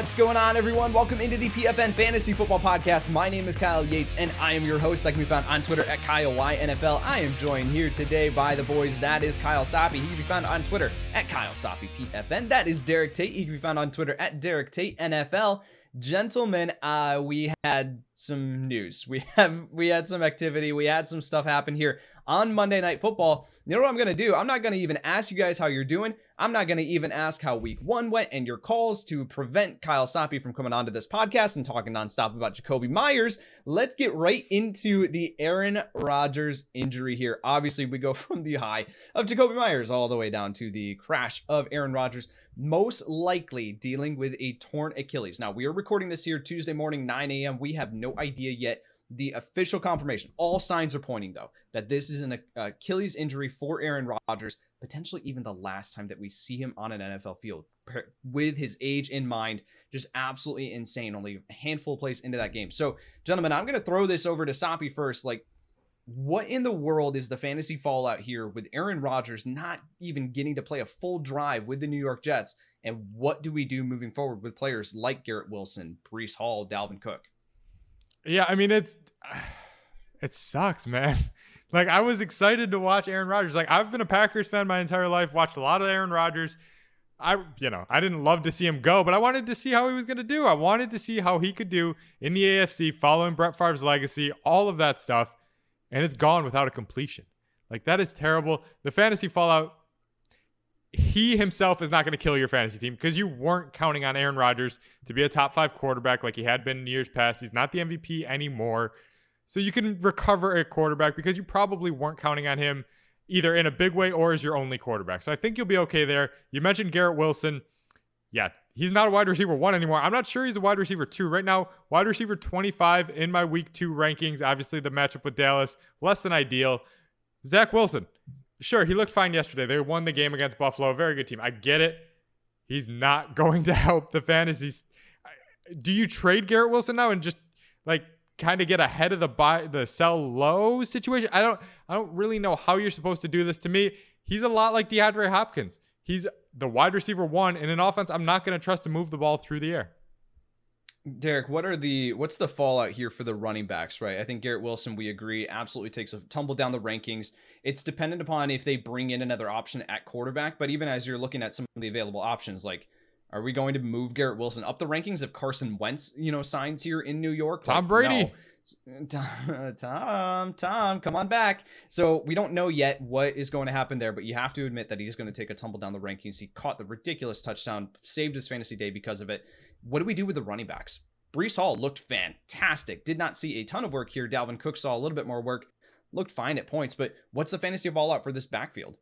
What's going on, everyone? Welcome into the PFN Fantasy Football Podcast. My name is Kyle Yates, and I am your host. I can be found on Twitter at KyleYNFL. I am joined here today by the boys. That is Kyle Soppe. He can be found on Twitter at Kyle Soppe PFN. That is Derek Tate. He can be found on Twitter at Derek Tate NFL. Gentlemen, uh, we had some news. We have we had some activity. We had some stuff happen here on Monday Night Football. You know what I'm gonna do? I'm not gonna even ask you guys how you're doing. I'm not gonna even ask how Week One went and your calls to prevent Kyle Soppe from coming onto this podcast and talking nonstop about Jakobi Meyers. Let's get right into the Aaron Rodgers injury here. Obviously, we go from the high of Jakobi Meyers all the way down to the crash of Aaron Rodgers, most likely dealing with a torn Achilles. Now we are recording this here Tuesday morning, 9 a.m. We have no idea yet the official confirmation. All signs are pointing, though, that this is an Achilles injury for Aaron Rodgers, potentially even the last time that we see him on an NFL field with his age in mind. Just absolutely insane. Only a handful of plays into that game. So, gentlemen, I'm going to throw this over to Soppe first. Like, what in the world is the fantasy fallout here with Aaron Rodgers not even getting to play a full drive with the New York Jets? And what do we do moving forward with players like Garrett Wilson, Breece Hall, Dalvin Cook? Yeah, I mean it's it sucks, man. Like I was excited to watch Aaron Rodgers. Like I've been a Packers fan my entire life, watched a lot of Aaron Rodgers. I, you know, I didn't love to see him go, but I wanted to see how he was going to do. I wanted to see how he could do in the AFC, following Brett Favre's legacy, all of that stuff, and it's gone without a completion. Like that is terrible. The fantasy fallout he himself is not going to kill your fantasy team because you weren't counting on Aaron Rodgers to be a top five quarterback like he had been in years past. He's not the MVP anymore. So you can recover a quarterback because you probably weren't counting on him either in a big way or as your only quarterback. So I think you'll be okay there. You mentioned Garrett Wilson. Yeah, he's not a wide receiver one anymore. I'm not sure he's a wide receiver two. Right now, wide receiver 25 in my week two rankings. Obviously, the matchup with Dallas, less than ideal. Zach Wilson, Sure, he looked fine yesterday. They won the game against Buffalo, very good team. I get it. He's not going to help the fantasies. Do you trade Garrett Wilson now and just like kind of get ahead of the buy the sell low situation? I don't I don't really know how you're supposed to do this. To me, he's a lot like DeAndre Hopkins. He's the wide receiver one in an offense I'm not going to trust to move the ball through the air. Derek, what are the what's the fallout here for the running backs, right? I think Garrett Wilson, we agree, absolutely takes a tumble down the rankings. It's dependent upon if they bring in another option at quarterback, but even as you're looking at some of the available options, like are we going to move Garrett Wilson up the rankings if Carson Wentz, you know, signs here in New York? Tom like, Brady. No. Tom, Tom, Tom, come on back. So we don't know yet what is going to happen there, but you have to admit that he's going to take a tumble down the rankings. He caught the ridiculous touchdown, saved his fantasy day because of it. What do we do with the running backs? Breece Hall looked fantastic. Did not see a ton of work here. Dalvin Cook saw a little bit more work. Looked fine at points, but what's the fantasy of all out for this backfield?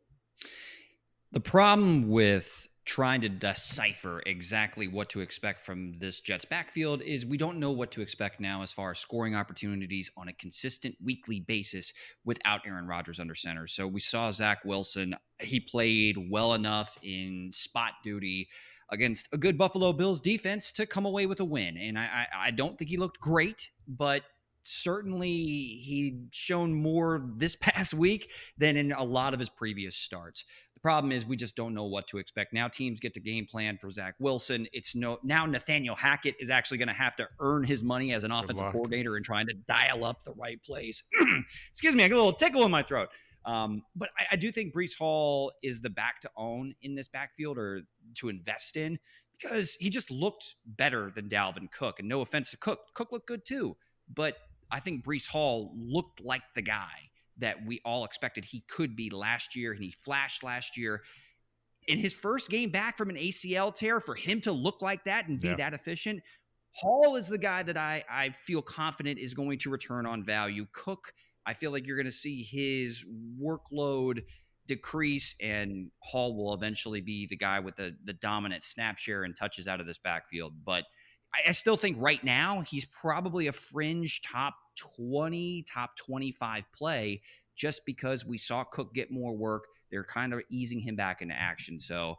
The problem with trying to decipher exactly what to expect from this Jets backfield is we don't know what to expect now as far as scoring opportunities on a consistent weekly basis without Aaron Rodgers under center. So we saw Zach Wilson. He played well enough in spot duty against a good Buffalo Bills defense to come away with a win. And I, I, I don't think he looked great, but certainly he'd shown more this past week than in a lot of his previous starts. The problem is we just don't know what to expect. Now teams get the game plan for Zach Wilson. It's no now Nathaniel Hackett is actually going to have to earn his money as an offensive coordinator and trying to dial up the right plays. Excuse me, I got a little tickle in my throat. Um, but I, I, do think Breece Hall is the back to own in this backfield or to invest in because he just looked better than Dalvin Cook. And no offense to Cook, Cook looked good too. But I think Breece Hall looked like the guy that we all expected he could be last year, and he flashed last year. In his first game back from an ACL tear, for him to look like that and be yeah. that efficient, Hall is the guy that I, I feel confident is going to return on value. Cook – I feel like you're going to see his workload decrease, and Hall will eventually be the guy with the the dominant snap share and touches out of this backfield. But I, I still think right now he's probably a fringe top 20, top 25 play just because we saw Cook get more work. They're kind of easing him back into action. So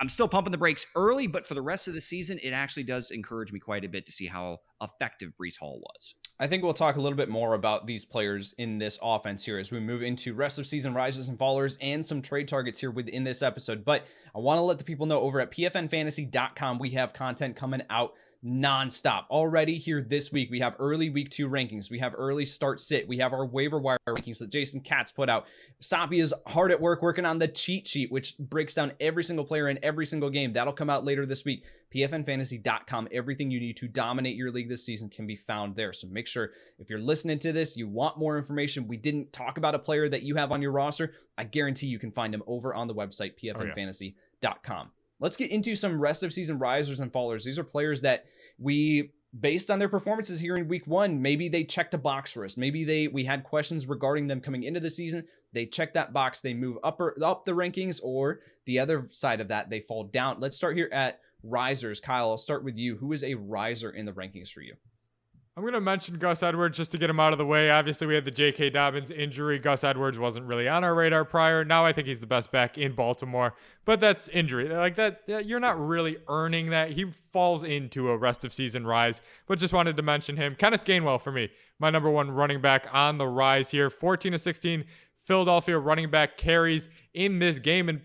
I'm still pumping the brakes early, but for the rest of the season, it actually does encourage me quite a bit to see how effective Breece Hall was. I think we'll talk a little bit more about these players in this offense here as we move into rest of season rises and fallers and some trade targets here within this episode. But I want to let the people know over at pfnfantasy.com we have content coming out nonstop. Already here this week, we have early week two rankings. We have early start sit. We have our waiver wire rankings that Jason Katz put out. Soppy is hard at work working on the cheat sheet, which breaks down every single player in every single game. That'll come out later this week. PFNfantasy.com. Everything you need to dominate your league this season can be found there. So make sure if you're listening to this, you want more information. We didn't talk about a player that you have on your roster. I guarantee you can find him over on the website, oh, PFNfantasy.com. Let's get into some rest of season risers and fallers. These are players that we based on their performances here in week one maybe they checked a box for us. Maybe they we had questions regarding them coming into the season. They check that box they move up or up the rankings or the other side of that they fall down. Let's start here at risers. Kyle i'll start with you. Who is a riser in the rankings for you I'm going to mention Gus Edwards just to get him out of the way. Obviously, we had the J.K. Dobbins injury. Gus Edwards wasn't really on our radar prior. Now I think he's the best back in Baltimore, but that's injury. Like that, you're not really earning that. He falls into a rest of season rise, but just wanted to mention him. Kenneth Gainwell for me, my number one running back on the rise here. 14 to 16 Philadelphia running back carries in this game. And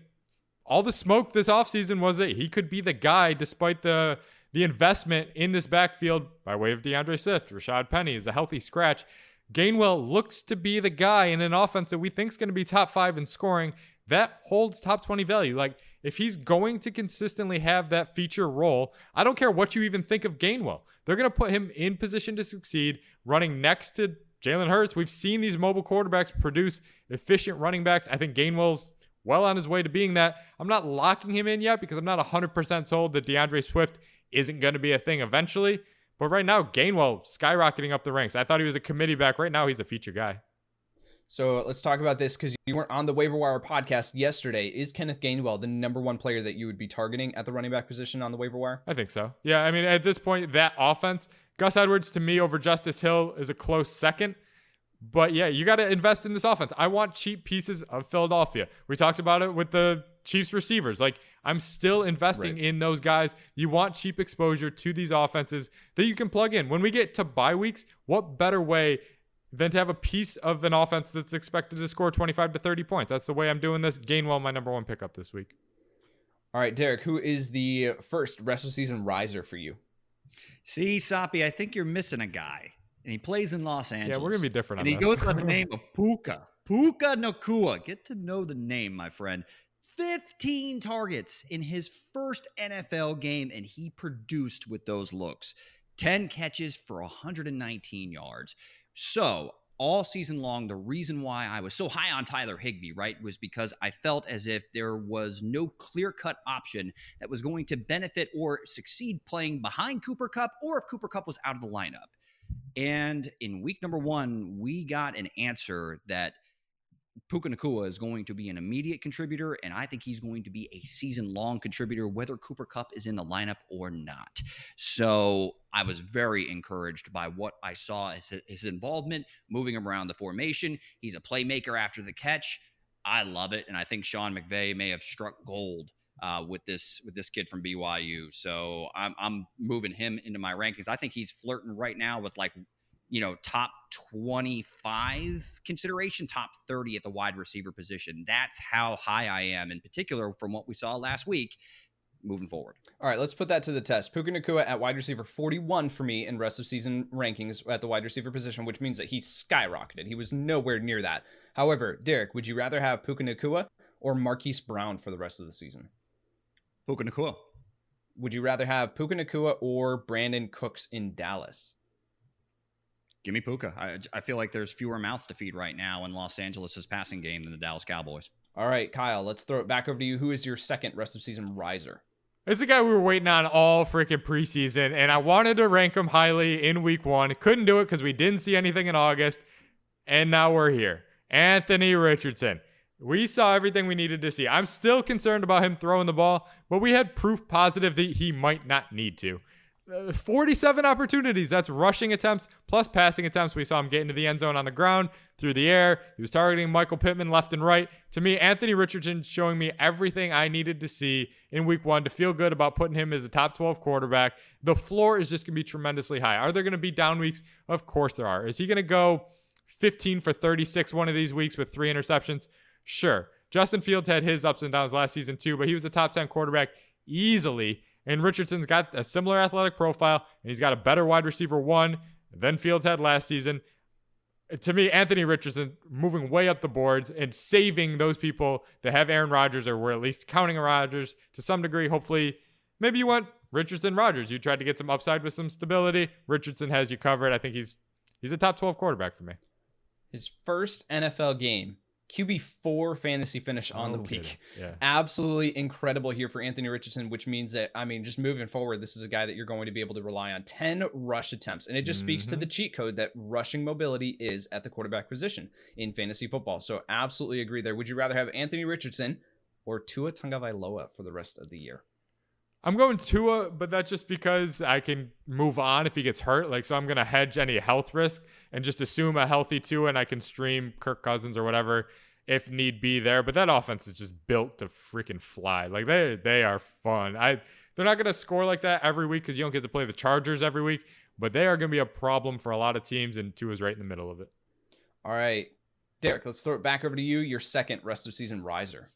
all the smoke this offseason was that he could be the guy despite the the investment in this backfield by way of D'Andre Swift, Rashaad Penny is a healthy scratch. Gainwell looks to be the guy in an offense that we think is going to be top five in scoring that holds top 20 value. Like, if he's going to consistently have that feature role, I don't care what you even think of Gainwell. They're going to put him in position to succeed, running next to Jalen Hurts. We've seen these mobile quarterbacks produce efficient running backs. I think Gainwell's well on his way to being that. I'm not locking him in yet because I'm not 100% sold that D'Andre Swift isn't going to be a thing eventually. But right now, Gainwell skyrocketing up the ranks. I thought he was a committee back. Right now, he's a feature guy. So let's talk about this because you weren't on the waiver wire podcast yesterday. Is Kenneth Gainwell the number one player that you would be targeting at the running back position on the waiver wire? I think so. Yeah, I mean, at this point, that offense, Gus Edwards to me over Justice Hill is a close second. But yeah, you got to invest in this offense. I want cheap pieces of Philadelphia. We talked about it with the Chiefs receivers. Like I'm still investing right. in those guys. You want cheap exposure to these offenses that you can plug in. When we get to bye weeks, what better way than to have a piece of an offense that's expected to score 25 to 30 points? That's the way I'm doing this. Gainwell, my number one pickup this week. All right, Derek, who is the first rest of season riser for you? See, Soppy, I think you're missing a guy. And he plays in Los Angeles. Yeah, we're gonna be different. And he this. goes by the name of Puka. Puka Nacua. Get to know the name, my friend. 15 targets in his first NFL game, and he produced with those looks 10 catches for 119 yards. So, all season long, the reason why I was so high on Tyler Higbee, right, was because I felt as if there was no clear cut option that was going to benefit or succeed playing behind Cooper Kupp or if Cooper Kupp was out of the lineup. And in week number one, we got an answer that Puka Nacua is going to be an immediate contributor, and I think he's going to be a season long contributor, whether Cooper Kupp is in the lineup or not. So I was very encouraged by what I saw as his involvement, moving him around the formation. He's a playmaker after the catch. I love it, and I think Sean McVay may have struck gold uh, with this with this kid from BYU. So I'm I'm moving him into my rankings. I think he's flirting right now with like you know, top 25 consideration, top 30 at the wide receiver position. That's how high I am, in particular, from what we saw last week moving forward. All right, let's put that to the test. Puka Nacua at wide receiver 41 for me in rest of season rankings at the wide receiver position, which means that he skyrocketed. He was nowhere near that. However, Derek, would you rather have Puka Nacua or Marquise Brown for the rest of the season? Puka Nacua. Would you rather have Puka Nacua or Brandin Cooks in Dallas? Give me Puka. I, I feel like there's fewer mouths to feed right now in Los Angeles' passing game than the Dallas Cowboys. All right, Kyle, let's throw it back over to you. Who is your second rest of season riser? It's a guy we were waiting on all freaking preseason, and I wanted to rank him highly in week one. Couldn't do it because we didn't see anything in August, and now we're here. Anthony Richardson. We saw everything we needed to see. I'm still concerned about him throwing the ball, but we had proof positive that he might not need to 47 opportunities. That's rushing attempts plus passing attempts. We saw him get into the end zone on the ground, through the air. He was targeting Michael Pittman left and right. To me, Anthony Richardson showing me everything I needed to see in week one to feel good about putting him as a top 12 quarterback. The floor is just going to be tremendously high. Are there going to be down weeks? Of course there are. Is he going to go 15 for 36 one of these weeks with three interceptions? Sure. Justin Fields had his ups and downs last season too, but he was a top 10 quarterback easily. And Richardson's got a similar athletic profile, and he's got a better wide receiver one than Fields had last season. To me, Anthony Richardson moving way up the boards and saving those people that have Aaron Rodgers or were at least counting Rodgers to some degree. Hopefully, maybe you want Richardson Rodgers. You tried to get some upside with some stability. Richardson has you covered. I think he's he's a top 12 quarterback for me. His first NFL game QB4 fantasy finish on the week. Yeah. Absolutely incredible here for Anthony Richardson, which means that, I mean, just moving forward, this is a guy that you're going to be able to rely on 10 rush attempts. And it just mm-hmm. speaks to the mm-hmm. cheat code that rushing mobility is at the quarterback position in fantasy football. So, absolutely agree there. Would you rather have Anthony Richardson or Tua Tagovailoa for the rest of the year? I'm going Tua, but that's just because I can move on if he gets hurt. Like, so I'm going to hedge any health risk and just assume a healthy Tua, and I can stream Kirk Cousins or whatever if need be there. But that offense is just built to freaking fly. Like they they are fun. I they're not going to score like that every week because you don't get to play the Chargers every week. But they are going to be a problem for a lot of teams, and Tua's right in the middle of it. All right, Derek, let's throw it back over to you. Your second rest of season riser.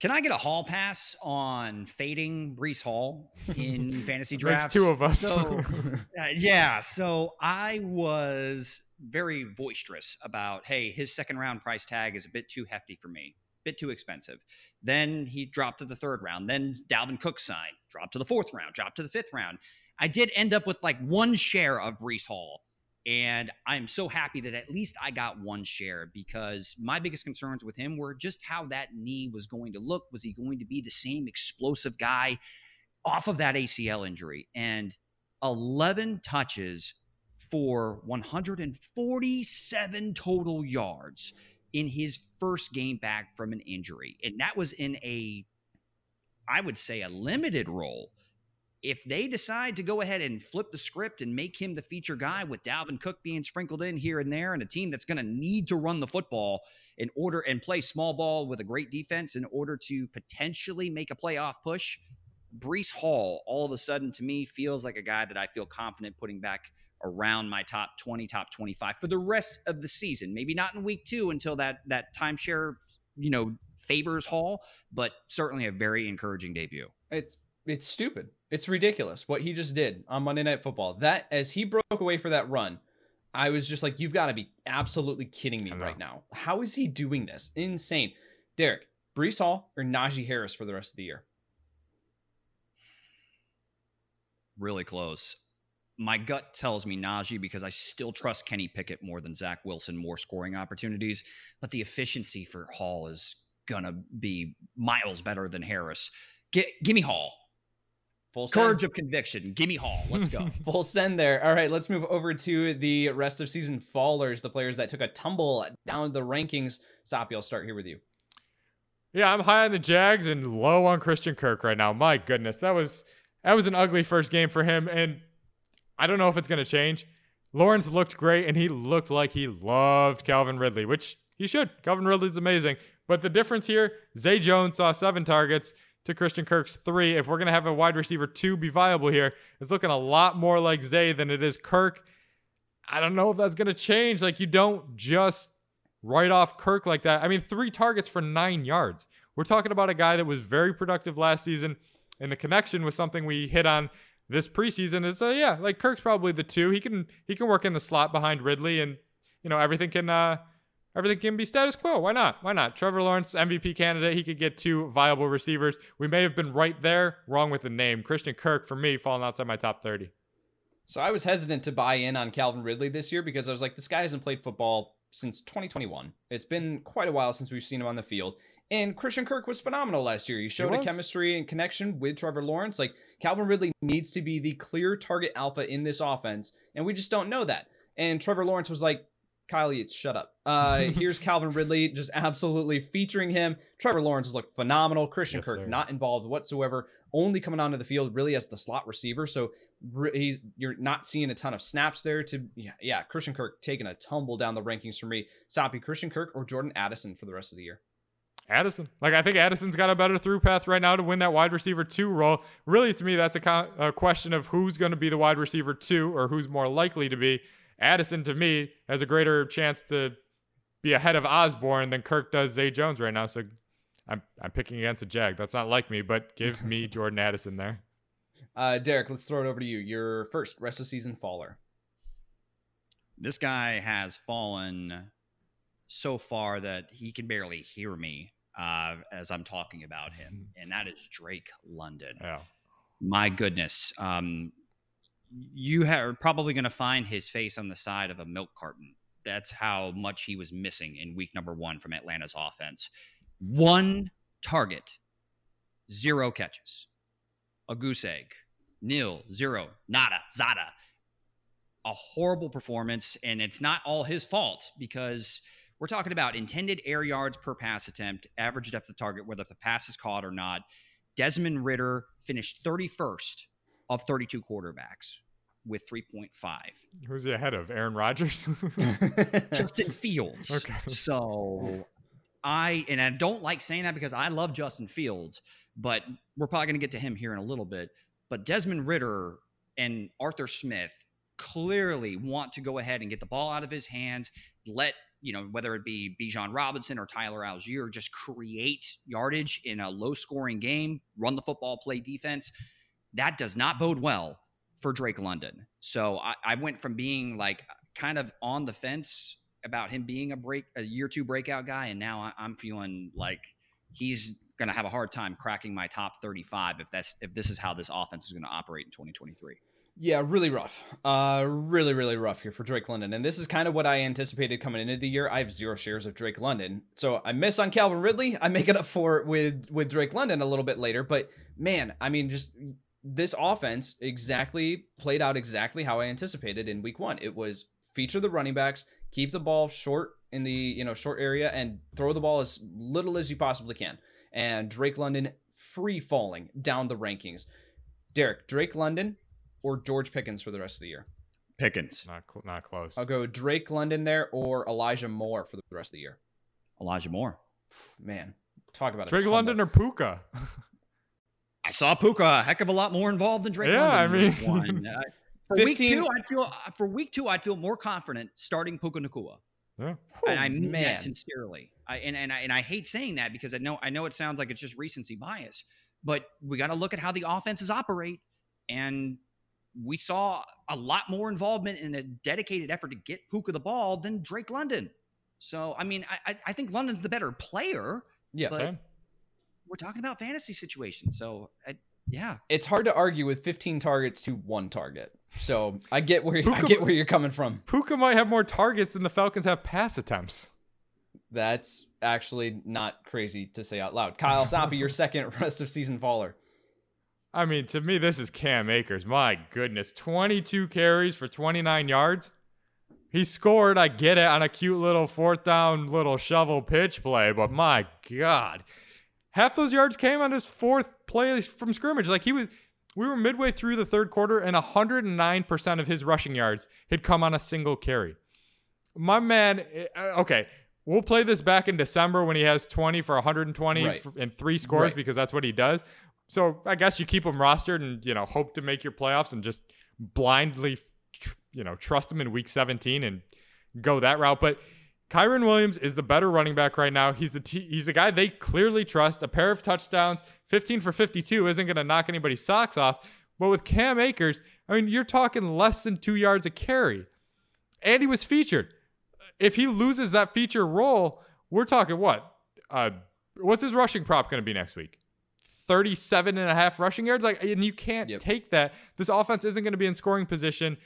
Can I get a hall pass on fading Breece Hall in fantasy drafts? Makes two of us. So, uh, yeah. So I was very boisterous about, hey, his second round price tag is a bit too hefty for me, bit too expensive. Then he dropped to the third round. Then Dalvin Cook signed, dropped to the fourth round, dropped to the fifth round. I did end up with like one share of Breece Hall and I'm so happy that at least I got one share because my biggest concerns with him were just how that knee was going to look. Was he going to be the same explosive guy off of that ACL injury? And 11 touches for 147 total yards in his first game back from an injury. And that was in a, I would say, a limited role if they decide to go ahead and flip the script and make him the feature guy with Dalvin Cook being sprinkled in here and there and a team that's going to need to run the football in order and play small ball with a great defense in order to potentially make a playoff push, Breece Hall all of a sudden to me feels like a guy that I feel confident putting back around my top 20, top 25 for the rest of the season. Maybe not in week 2 until that that timeshare, you know, favors Hall, but certainly a very encouraging debut. It's it's stupid. It's ridiculous what he just did on Monday Night Football. That as he broke away for that run, I was just like, you've got to be absolutely kidding me right now. How is he doing this? Insane. Derek, Breece Hall or Najee Harris for the rest of the year? Really close. My gut tells me Najee because I still trust Kenny Pickett more than Zach Wilson, more scoring opportunities. But the efficiency for Hall is going to be miles better than Harris. G- give me Hall. Full Courage of conviction. Gimme Hall. Let's go. Full send there. All right, let's move over to the rest of season fallers, the players that took a tumble down the rankings. Soppy, I'll start here with you. Yeah, I'm high on the Jags and low on Christian Kirk right now. My goodness, that was that was an ugly first game for him, and I don't know if it's going to change. Lawrence looked great, and he looked like he loved Calvin Ridley, which he should. Calvin Ridley's amazing, but the difference here, Zay Jones saw seven targets to Christian Kirk's three. If we're going to have a wide receiver two be viable here, it's looking a lot more like Zay than it is Kirk. I don't know if that's going to change. Like, you don't just write off Kirk like that. I mean, three targets for nine yards. We're talking about a guy that was very productive last season, and the connection was something we hit on this preseason. Is uh, yeah, like Kirk's probably the two. He can he can work in the slot behind Ridley, and you know everything can uh, everything can be status quo. Why not? Why not? Trevor Lawrence, MVP candidate. He could get two viable receivers. We may have been right there, wrong with the name. Christian Kirk, for me, falling outside my top 30. So I was hesitant to buy in on Calvin Ridley this year because I was like, this guy hasn't played football since 2021. It's been quite a while since we've seen him on the field. And Christian Kirk was phenomenal last year. He showed he a chemistry and connection with Trevor Lawrence. Like Calvin Ridley needs to be the clear target alpha in this offense, and we just don't know that. And Trevor Lawrence was like, Kyle Yates, shut up. Uh, here's Calvin Ridley, just absolutely featuring him. Trevor Lawrence is looked phenomenal. Christian Yes, Kirk sir. not involved whatsoever, only coming onto the field really as the slot receiver. So he's you're not seeing a ton of snaps there. To yeah, yeah, Christian Kirk taking a tumble down the rankings for me. Soppy, Christian Kirk or Jordan Addison for the rest of the year. Addison. Like I think Addison's got a better through path right now to win that wide receiver two role. Really, to me, that's a, co- a question of who's going to be the wide receiver two or who's more likely to be. Addison, to me, has a greater chance to be ahead of Osborn than Kirk does Zay Jones right now. So I'm I'm picking against a Jag. That's not like me, but give me Jordan Addison there. Uh, Derek, let's throw it over to you. Your first rest of season faller. This guy has fallen so far that he can barely hear me uh, as I'm talking about him, and that is Drake London. Yeah. My goodness. Um, you are probably going to find his face on the side of a milk carton. That's how much he was missing in week number one from Atlanta's offense. One target, zero catches, a goose egg, nil, zero, nada, zada. A horrible performance, and it's not all his fault because we're talking about intended air yards per pass attempt, average depth of target, whether the pass is caught or not. Desmond Ridder finished 31st of 32 quarterbacks with 3.5. Who's he ahead of? Aaron Rodgers? Justin Fields. Okay. So I and I don't like saying that because I love Justin Fields, but we're probably going to get to him here in a little bit. But Desmond Ridder and Arthur Smith clearly want to go ahead and get the ball out of his hands, let you know whether it be Bijan Robinson or Tyler Allgeier just create yardage in a low-scoring game, run the football, play defense. That does not bode well for Drake London. So I, I went from being like kind of on the fence about him being a break a year two breakout guy, and now I, I'm feeling like he's going to have a hard time cracking my top 35 if that's if this is how this offense is going to operate in 2023. Yeah, really rough. Uh, really, really rough here for Drake London. And this is kind of what I anticipated coming into the year. I have zero shares of Drake London, so I miss on Calvin Ridley. I make it up for it with with Drake London a little bit later. But man, I mean, just this offense exactly played out exactly how I anticipated in Week One. It was feature the running backs, keep the ball short in the you know short area, and throw the ball as little as you possibly can. And Drake London free falling down the rankings. Derek, Drake London or George Pickens for the rest of the year? Pickens, not cl- not close. I'll go Drake London there or Elijah Moore for the rest of the year. Elijah Moore. Man, talk about a Drake tumble. London or Puka? I saw Puka a heck of a lot more involved than Drake Yeah, London. I in week mean- one. Uh, for week two, I'd feel uh, for week two I'd feel more confident starting Puka Nacua. yeah. and I mean that sincerely. I, and and I, and I hate saying that because I know I know it sounds like it's just recency bias, but we got to look at how the offenses operate, and we saw a lot more involvement in a dedicated effort to get Puka the ball than Drake London. So I mean, I I- I think London's the better player. Yeah, but- Same. We're talking about fantasy situations, so I, yeah, it's hard to argue with 15 targets to one target. So I get where I get where you're coming from. Puka might have more targets than the Falcons have pass attempts. That's actually not crazy to say out loud. Kyle Soppy, your second rest of season faller. I mean, to me, this is Cam Akers. My goodness, 22 carries for 29 yards. He scored, I get it, on a cute little fourth down little shovel pitch play, but my God. Half those yards came on his fourth play from scrimmage. Like he was, we were midway through the third quarter, and 109% of his rushing yards had come on a single carry. My man, uh, okay, we'll play this back in December when he has 20 for 120 Right. and three scores Right. because that's what he does. So I guess you keep him rostered and you know hope to make your playoffs and just blindly, tr- you know, trust him in week 17 and go that route. But Kyren Williams is the better running back right now. He's the t- he's the guy they clearly trust. A pair of touchdowns, 15 for 52 isn't going to knock anybody's socks off. But with Cam Akers, I mean, you're talking less than two yards a carry, and he was featured. If he loses that feature role, we're talking what? Uh, what's his rushing prop going to be next week? 37 and a half rushing yards like and you can't Yep. take that this offense isn't going to be in scoring position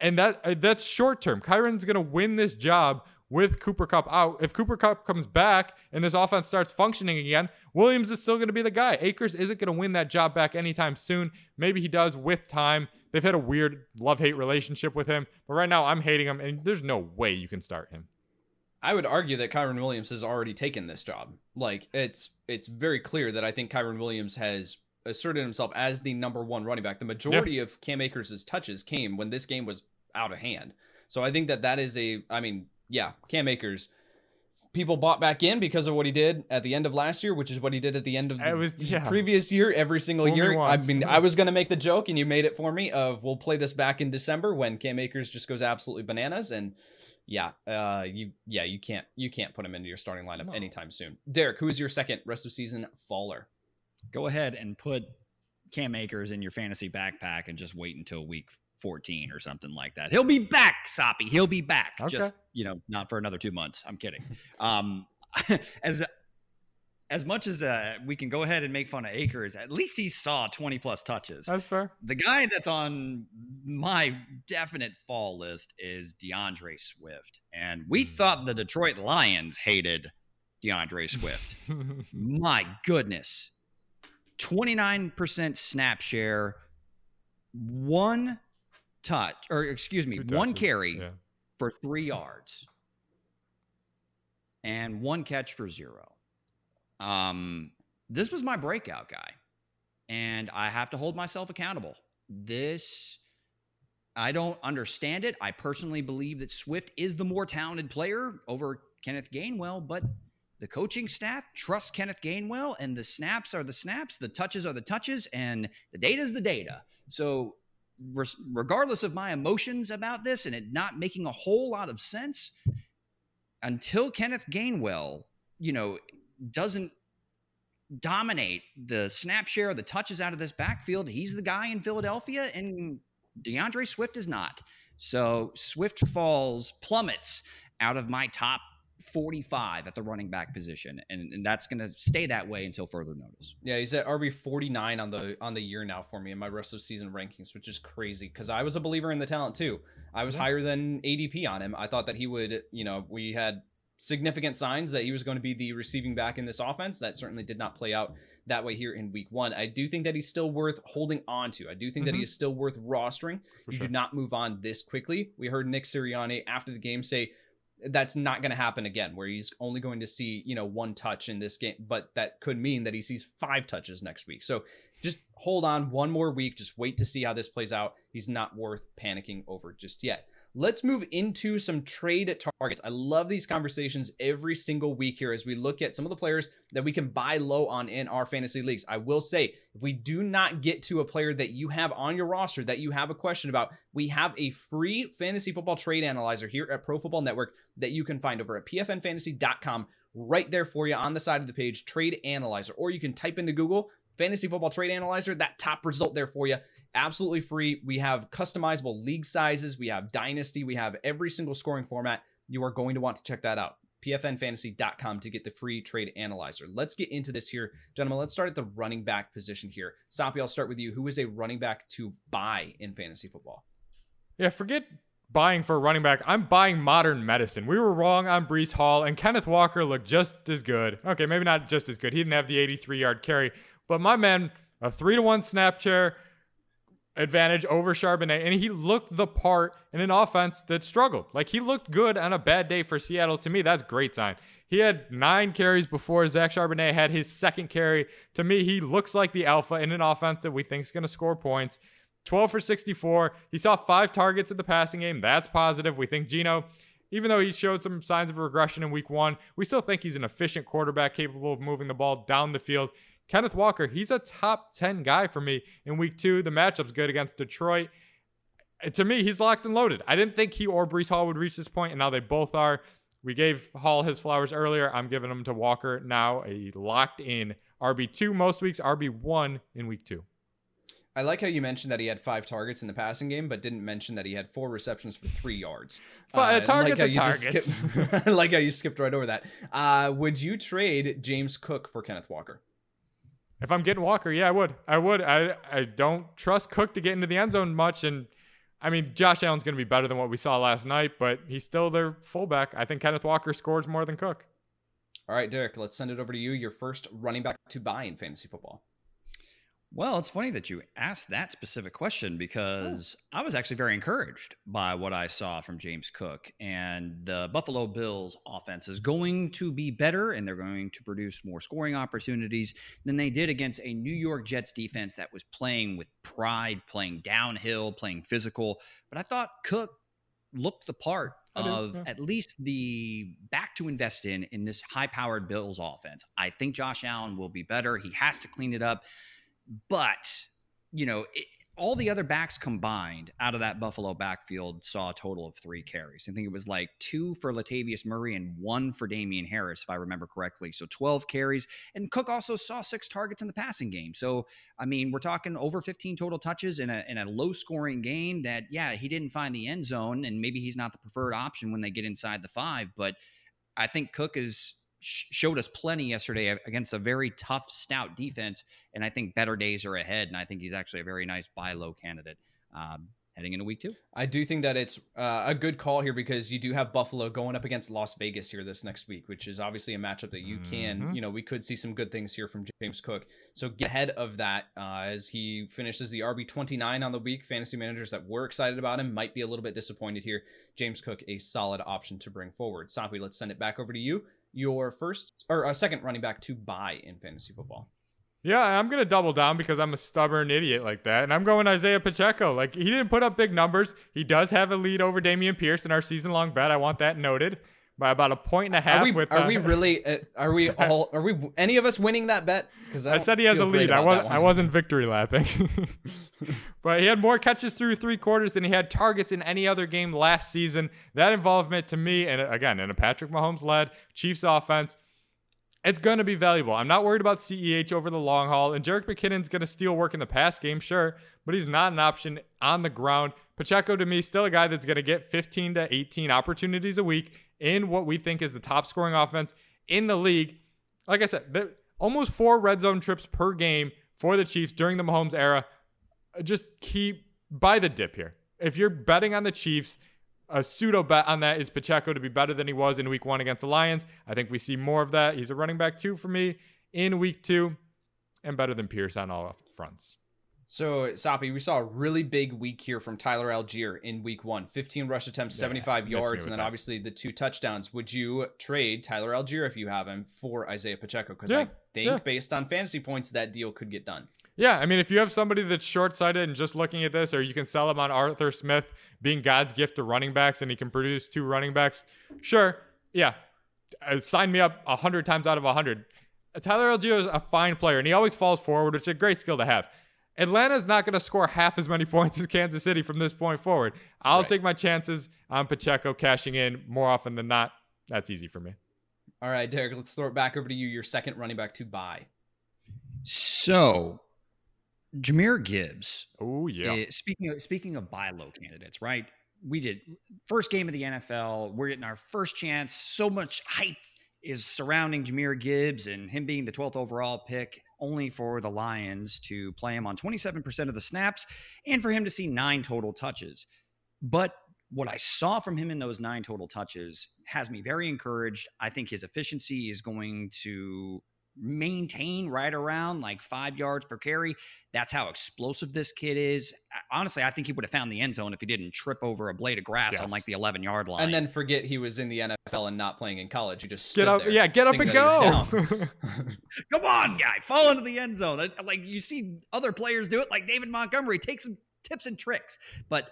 and that uh, that's short term kyren's going to win this job with cooper kupp out if cooper kupp comes back and this offense starts functioning again williams is still going to be the guy akers isn't going to win that job back anytime soon maybe he does with time they've had a weird love hate relationship with him. But right now, I'm hating him, and there's no way you can start him. I would argue that Kyren Williams has already taken this job. Like it's it's very clear that I think Kyren Williams has asserted himself as the number one running back. The majority yeah. of Cam Akers' touches came when this game was out of hand. So I think that that is a. I mean, yeah, Cam Akers. People bought back in because of what he did at the end of last year, which is what he did at the end of the, was, yeah. previous year. Every single Fool year, I mean, I was gonna make the joke, and you made it for me. Of we'll play this back in December when Cam Akers just goes absolutely bananas, and yeah, uh, you yeah you can't you can't put him into your starting lineup no. anytime soon. Derek, who is your second rest of season faller? Go ahead and put Cam Akers in your fantasy backpack and just wait until week 14 or something like that. He'll be back, Soppy. He'll be back. Okay. Just, you know, not for another two months. I'm kidding. Um, as as much as uh, we can go ahead and make fun of Akers, at least he saw 20 plus touches. That's fair. The guy that's on my definite fall list is D'Andre Swift. And we hmm. thought the Detroit Lions hated D'Andre Swift. my goodness. 29% snap share, one touch, or excuse me, one carry yeah. for three yards, and one catch for zero. Um, this was my breakout guy, and I have to hold myself accountable. This, I don't understand it. I personally believe that Swift is the more talented player over Kenneth Gainwell, but the coaching staff trusts Kenneth Gainwell, and the snaps are the snaps, the touches are the touches, and the data is the data. So regardless of my emotions about this and it not making a whole lot of sense, until Kenneth Gainwell, you know, doesn't dominate the snap share, the touches out of this backfield, he's the guy in Philadelphia, and D'Andre Swift is not. So Swift falls, plummets out of my top 45 at the running back position and, and that's going to stay that way until further notice yeah he's at rb 49 on the on the year now for me in my rest of season rankings which is crazy because i was a believer in the talent too i was yeah. higher than adp on him i thought that he would you know we had significant signs that he was going to be the receiving back in this offense that certainly did not play out that way here in week one i do think that he's still worth holding on to i do think mm-hmm. that he mm-hmm. is still worth rostering for you sure. do not move on this quickly we heard nick sirianni after the game say that's not going to happen again where he's only going to see you know one touch in this game but that could mean that he sees five touches next week. So just hold on one more week just wait to see how this plays out. He's not worth panicking over just yet Let's move into some trade targets. I love these conversations every single week here as we look at some of the players that we can buy low on in our fantasy leagues. I will say, if we do not get to a player that you have on your roster that you have a question about, we have a free fantasy football trade analyzer here at Pro Football Network that you can find over at pfnfantasy.com right there for you on the side of the page, Trade Analyzer. Or you can type into Google Fantasy Football Trade Analyzer, that top result there for you. Absolutely free. We have customizable league sizes, we have Dynasty, we have every single scoring format. You are going to want to check that out. PFNfantasy.com to get the free trade analyzer. Let's get into this here, gentlemen. Let's start at the running back position here. Soppy, I'll start with you. Who is a running back to buy in fantasy football? Yeah, forget buying for a running back. I'm buying modern medicine. We were wrong on Breece Hall, and Kenneth Walker looked just as good. Okay, maybe not just as good. He didn't have the 83 yard carry, but my man, a three to one snap share advantage over Charbonnet, and he looked the part in an offense that struggled. Like he looked good on a bad day for Seattle. To me, that's great sign. He had nine carries before Zach Charbonnet had his second carry. To me, he looks like the alpha in an offense that we think is going to score points. 12 for 64. He saw five targets in the passing game. That's positive. We think Geno, even though he showed some signs of regression in week one, we still think he's an efficient quarterback capable of moving the ball down the field. Kenneth Walker, he's a top 10 guy for me in week two. The matchup's good against Detroit. To me, he's locked and loaded. I didn't think he or Breece Hall would reach this point, and now they both are. We gave Hall his flowers earlier. I'm giving them to Walker now, a locked in RB2 most weeks, RB1 in week two. I like how you mentioned that he had five targets in the passing game, but didn't mention that he had four receptions for three yards. Uh, targets like targets. I like how you skipped right over that. Uh, would you trade James Cook for Kenneth Walker? If I'm getting Walker, yeah, I would. I would. I I don't trust Cook to get into the end zone much, and I mean Josh Allen's going to be better than what we saw last night, but he's still their fullback. I think Kenneth Walker scores more than Cook. All right, Derek, let's send it over to you. Your first running back to buy in fantasy football. Well, it's funny that you asked that specific question Oh. because I was actually very encouraged by what I saw from James Cook. And the Buffalo Bills offense is going to be better and they're going to produce more scoring opportunities than they did against a New York Jets defense that was playing with pride, playing downhill, playing physical. But I thought Cook looked the part of yeah. at least the back to invest in in this high powered Bills offense. I think Josh Allen will be better. He has to clean it up. But, you know, it, all the other backs combined out of that Buffalo backfield saw a total of three carries. I think it was like two for Latavius Murray and one for Damien Harris, if I remember correctly. So 12 carries. And Cook also saw six targets in the passing game. So, I mean, we're talking over 15 total touches in a, in a low scoring game that, yeah, he didn't find the end zone. And maybe he's not the preferred option when they get inside the five. But I think Cook is sh- showed us plenty yesterday against a very tough, stout defense, and I think better days are ahead. And I think he's actually a very nice buy low candidate um, heading into week two. I do think that it's uh, a good call here because you do have Buffalo going up against Las Vegas here this next week, which is obviously a matchup that you can, Mhm. you know, we could see some good things here from James Cook. So get ahead of that uh, as he finishes the RB 29 on the week. Fantasy managers that were excited about him might be a little bit disappointed here. James Cook, a solid option to bring forward. Soppy, let's send it back over to you. Your first or a second running back to buy in fantasy football. Yeah, I'm gonna double down because I'm a stubborn idiot like that, and I'm going Isaiah Pacheco. Like he didn't put up big numbers. He does have a lead over Dameon Pierce in our season-long bet. I want that noted by about a point and a half. Are we with are uh, we really uh, are we all are we any of us winning that bet? Because I said he has a lead. I was I wasn't victory lapping, but he had more catches through three quarters than he had targets in any other game last season. That involvement to me, and again, in a Patrick Mahomes led Chiefs offense, it's going to be valuable. I'm not worried about CEH over the long haul, and Jerick McKinnon's going to steal work in the pass game, sure, but he's not an option on the ground. Pacheco to me, still a guy that's going to get 15 to 18 opportunities a week in what we think is the top scoring offense in the league. Like I said, almost four red zone trips per game for the Chiefs during the Mahomes era. Just keep by the dip here. If you're betting on the Chiefs, a pseudo bet on that is Pacheco to be better than he was in week one against the Lions. I think we see more of that. He's a running back two for me in week two and better than Pierce on all fronts. So, Soppy, we saw a really big week here from Tyler Allgeier in week one 15 rush attempts, Yeah, 75 missed yards, and then that. obviously the two touchdowns. Would you trade Tyler Allgeier if you have him for Isaiah Pacheco? Because Yeah, I think, yeah. based on fantasy points, that deal could get done. Yeah, I mean, if you have somebody that's short sighted and just looking at this, or you can sell him on Arthur Smith being God's gift to running backs and he can produce two running backs, sure. Yeah. Uh, sign me up 100 times out of 100. Uh, Tyler Allgeier is a fine player and he always falls forward, which is a great skill to have. Atlanta's not going to score half as many points as Kansas City from this point forward. I'll Right. take my chances on Pacheco cashing in more often than not. That's easy for me. All right, Derek, let's throw it back over to you. Your second running back to buy. So, Jahmyr Gibbs. Oh, yeah. eh, speaking of, speaking of buy low candidates, right? We did first game of the NFL. We're getting our first chance. So much hype is surrounding Jahmyr Gibbs and him being the 12th overall pick, only for the Lions to play him on 27% of the snaps and for him to see nine total touches. But what I saw from him in those nine total touches has me very encouraged. I think his efficiency is going to maintain right around like five yards per carry. That's how explosive this kid is. Honestly, I think he would have found the end zone if he didn't trip over a blade of grass Yes. on like the 11 yard line. And then forget he was in the NFL and not playing in college. He just Get up. there Yeah, get up and thinking that he was go. Come on, guy, fall into the end zone. Like you see other players do it, like David Montgomery take some tips and tricks, but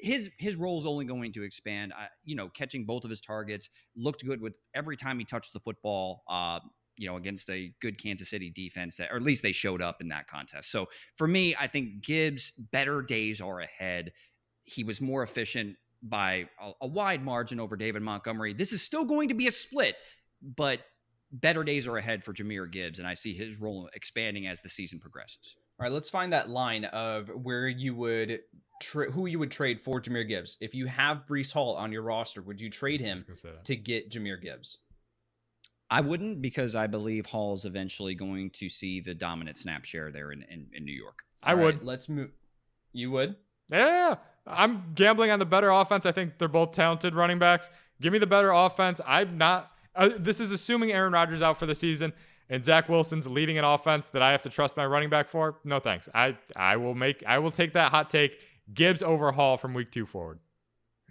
his his role is only going to expand. I, you know, catching both of his targets looked good with every time he touched the football. Uh, you know, against a good Kansas City defense that, or at least they showed up in that contest. So for me, I think Gibbs' better days are ahead. He was more efficient by a, a wide margin over David Montgomery. This is still going to be a split, but better days are ahead for Jahmyr Gibbs, and I see his role expanding as the season progresses. All right, let's find that line of where you would tra- who you would trade for Jahmyr Gibbs. If you have Breece Hall on your roster, would you trade him gonna to get Jameer Gibbs? I wouldn't because I believe Hall's eventually going to see the dominant snap share there in, in, in New York. I All right, would. let's move. You would? Yeah, I'm gambling on the better offense. I think they're both talented running backs. Give me the better offense. I'm not. Uh, this is assuming Aaron Rodgers out for the season. and Zach Wilson's leading an offense that I have to trust my running back for, no thanks. I I will make I will take that hot take. Gibbs overhaul from week two forward.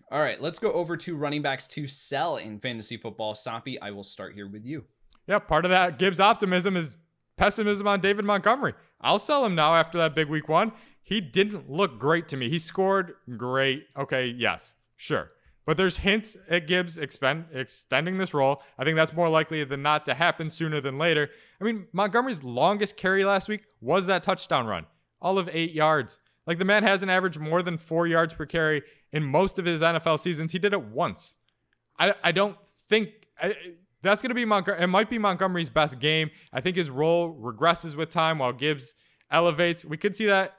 All right, let's go over to running backs to sell in fantasy football. Soppy, I will start here with you. Yeah, part of that Gibbs optimism is pessimism on David Montgomery. I'll sell him now after that big week one. He didn't look great to me. He scored great. Okay, yes, sure. But there's hints at Gibbs expend, extending this role. I think that's more likely than not to happen sooner than later. I mean, Montgomery's longest carry last week was that touchdown run, all of eight yards. Like the man hasn't averaged more than four yards per carry in most of his NFL seasons. He did it once. I, I don't think I, that's going to be Montgomery. It might be Montgomery's best game. I think his role regresses with time while Gibbs elevates. We could see that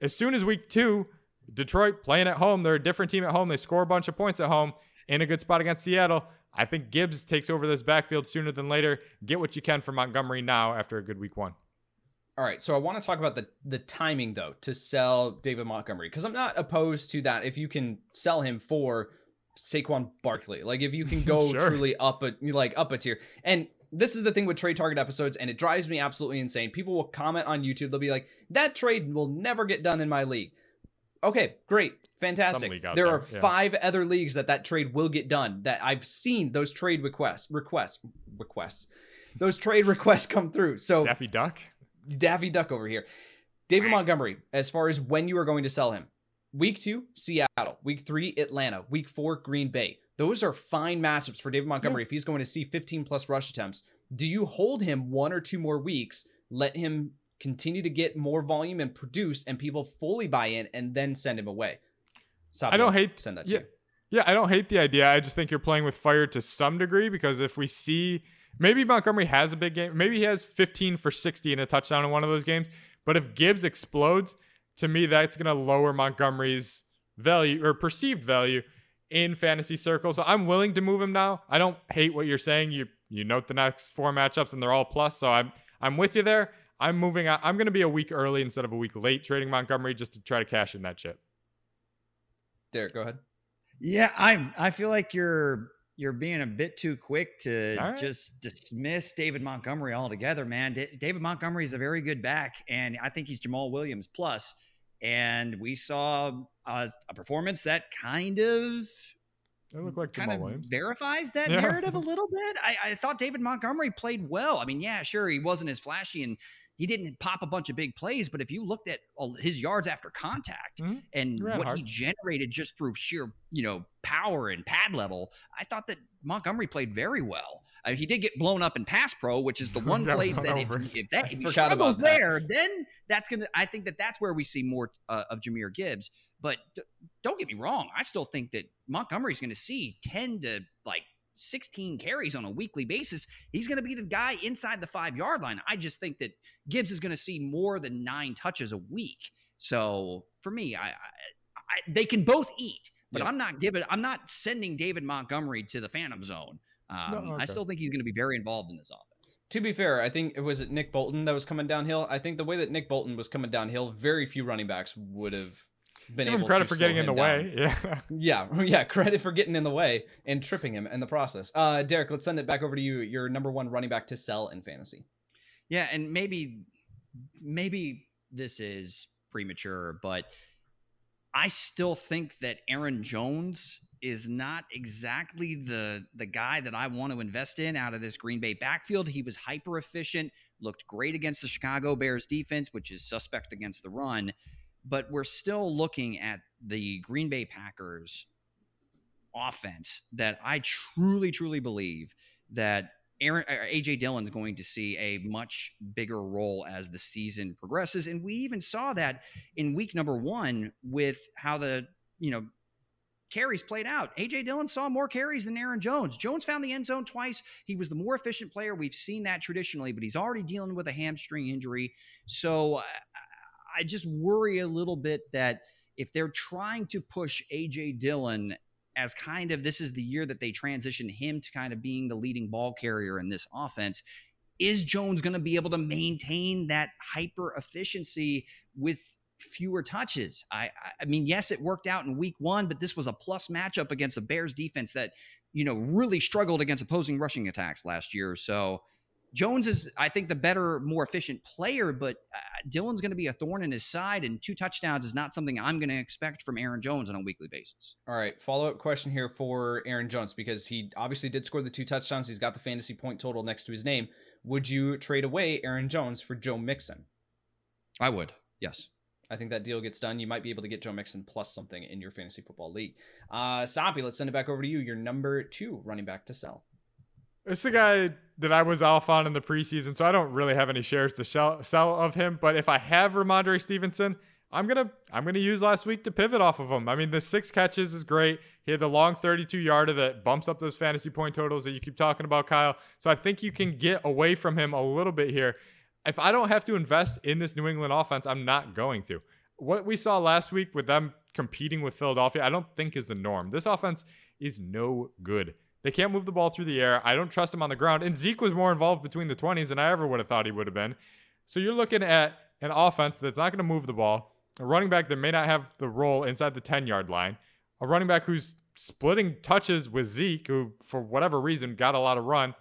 as soon as week two. Detroit playing at home. They're a different team at home. They score a bunch of points at home in a good spot against Seattle. I think Gibbs takes over this backfield sooner than later. Get what you can from Montgomery now after a good week one. All right, so I want to talk about the the timing though to sell David Montgomery because I'm not opposed to that if you can sell him for Saquon Barkley. Like if you can go sure. truly up a like up a tier. And this is the thing with trade target episodes, and it drives me absolutely insane. People will comment on YouTube, they'll be like, that trade will never get done in my league. Okay, great, fantastic. There, there, are yeah. five other leagues that that trade will get done. That I've seen those trade requests, requests, requests, those trade requests come through. So Daffy Duck, Daffy Duck over here. David Montgomery, as far as when you are going to sell him, week two, Seattle. Week three, Atlanta. Week four, Green Bay. Those are fine matchups for David Montgomery yeah. if he's going to see 15 plus rush attempts. Do you hold him one or two more weeks, let him continue to get more volume and produce, and people fully buy in, and then send him away. Stop I don't hate send that. Yeah, you. yeah, I don't hate the idea. I just think you're playing with fire to some degree because if we see maybe Montgomery has a big game, maybe he has 15 for 60 and a touchdown in one of those games, but if Gibbs explodes, to me that's going to lower Montgomery's value or perceived value in fantasy circles. So I'm willing to move him now. I don't hate what you're saying. You you note the next four matchups and they're all plus, so I'm I'm with you there. I'm moving out. I'm going to be a week early instead of a week late trading Montgomery just to try to cash in that chip. Derek, go ahead. Yeah, I'm. I feel like you're you're being a bit too quick to right. just dismiss David Montgomery altogether, man. D- David Montgomery is a very good back, and I think he's Jamaal Williams plus. And we saw a, a performance that kind of they look like kind Jamaal of Williams. verifies that yeah. narrative a little bit. I, I, thought David Montgomery played well. I mean, yeah, sure, he wasn't as flashy and he didn't pop a bunch of big plays, but if you looked at his yards after contact mm-hmm. and what hard. he generated just through sheer, you know, power and pad level, I thought that Montgomery played very well. Uh, he did get blown up in pass pro, which is the one place that if, if, that if he struggles there, then that's gonna. I think that that's where we see more uh, of Jahmyr Gibbs. But d- don't get me wrong, I still think that Montgomery's going to see ten to like 16 carries on a weekly basis. He's going to be the guy inside the five yard line. I just think that Gibbs is going to see more than nine touches a week. So for me, I, I, I they can both eat, but yep. I'm not giving. I'm not sending David Montgomery to the Phantom Zone. Um, no, okay. I still think he's going to be very involved in this offense. To be fair, I think it was it Nick Bolton that was coming downhill. I think the way that Nick Bolton was coming downhill, very few running backs would have been Give able him credit for getting in the down. way. Yeah. yeah. Yeah. Credit for getting in the way and tripping him in the process. Uh, Derek, let's send it back over to you. Your number one running back to sell in fantasy. Yeah. And maybe, maybe this is premature, but I still think that Aaron Jones is not exactly the the guy that I want to invest in out of this Green Bay backfield. He was hyper efficient, looked great against the Chicago Bears defense, which is suspect against the run but we're still looking at the Green Bay Packers offense that I truly, truly believe that Aaron uh, AJ Dillon's going to see a much bigger role as the season progresses, and we even saw that in week number one with how the you know carries played out. AJ Dillon saw more carries than Aaron Jones. Jones found the end zone twice. He was the more efficient player. We've seen that traditionally, but he's already dealing with a hamstring injury. So uh, I just worry a little bit that if they're trying to push AJ Dillon as kind of this is the year that they transition him to kind of being the leading ball carrier in this offense, is Jones going to be able to maintain that hyper efficiency with fewer touches? I, I mean, yes, it worked out in week one, but this was a plus matchup against a Bears defense that, you know, really struggled against opposing rushing attacks last year. So Jones is, I think, the better, more efficient player, but uh, Dillon's going to be a thorn in his side, and two touchdowns is not something I'm going to expect from Aaron Jones on a weekly basis. All right, follow up question here for Aaron Jones because he obviously did score the two touchdowns. He's got the fantasy point total next to his name. Would you trade away Aaron Jones for Joe Mixon? I would, yes. I think that deal gets done. You might be able to get Joe Mixon plus something in your fantasy football league. Uh, Soppy, let's send it back over to you. Your number two running back to sell. It's the guy that I was off on in the preseason, so I don't really have any shares to sell, of him. But if I have Rhamondre Stevenson, I'm gonna I'm gonna use last week to pivot off of him. I mean, the six catches is great. He had the long 32 yarder that bumps up those fantasy point totals that you keep talking about, Kyle. So I think you can get away from him a little bit here. If I don't have to invest in this New England offense, I'm not going to. What we saw last week with them competing with Philadelphia, I don't think is the norm. This offense is no good. They can't move the ball through the air. I don't trust him on the ground. And Zeke was more involved between the 20s than I ever would have thought he would have been. So you're looking at an offense that's not going to move the ball, a running back that may not have the role inside the 10 yard line, a running back who's splitting touches with Zeke, who for whatever reason got a lot of run.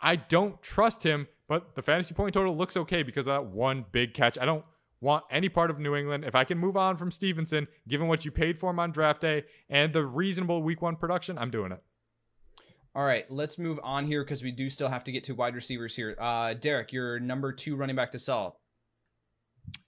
I don't trust him, but the fantasy point total looks okay because of that one big catch. I don't want any part of New England. If I can move on from Stevenson, given what you paid for him on draft day and the reasonable week one production, I'm doing it. All right, let's move on here because we do still have to get to wide receivers here. Uh, Derek, your number two running back to sell.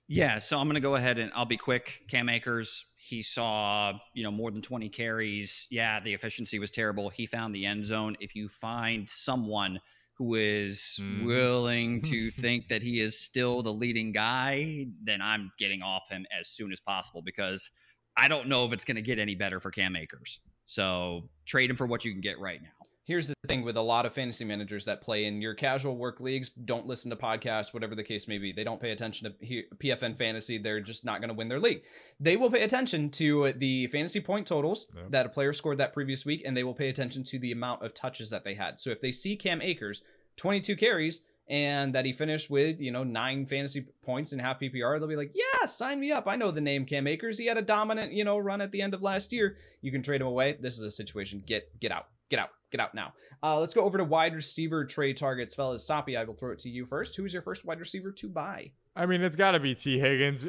Yeah, so I'm going to go ahead and I'll be quick. Cam Akers, he saw, you know, more than 20 carries. Yeah, the efficiency was terrible. He found the end zone. If you find someone who is mm. willing to think that he is still the leading guy, then I'm getting off him as soon as possible because I don't know if it's going to get any better for Cam Akers. So trade him for what you can get right now here's the thing with a lot of fantasy managers that play in your casual work leagues don't listen to podcasts whatever the case may be they don't pay attention to pfn fantasy they're just not going to win their league they will pay attention to the fantasy point totals yep. that a player scored that previous week and they will pay attention to the amount of touches that they had so if they see cam akers 22 carries and that he finished with, you know, nine fantasy points in half PPR, they'll be like, yeah, sign me up. I know the name Cam Akers. He had a dominant, you know, run at the end of last year. You can trade him away. This is a situation. Get get out. Get out. Get out now. Uh, let's go over to wide receiver trade targets, fellas. Soppy, I will throw it to you first. Who is your first wide receiver to buy? I mean, it's got to be Tee Higgins.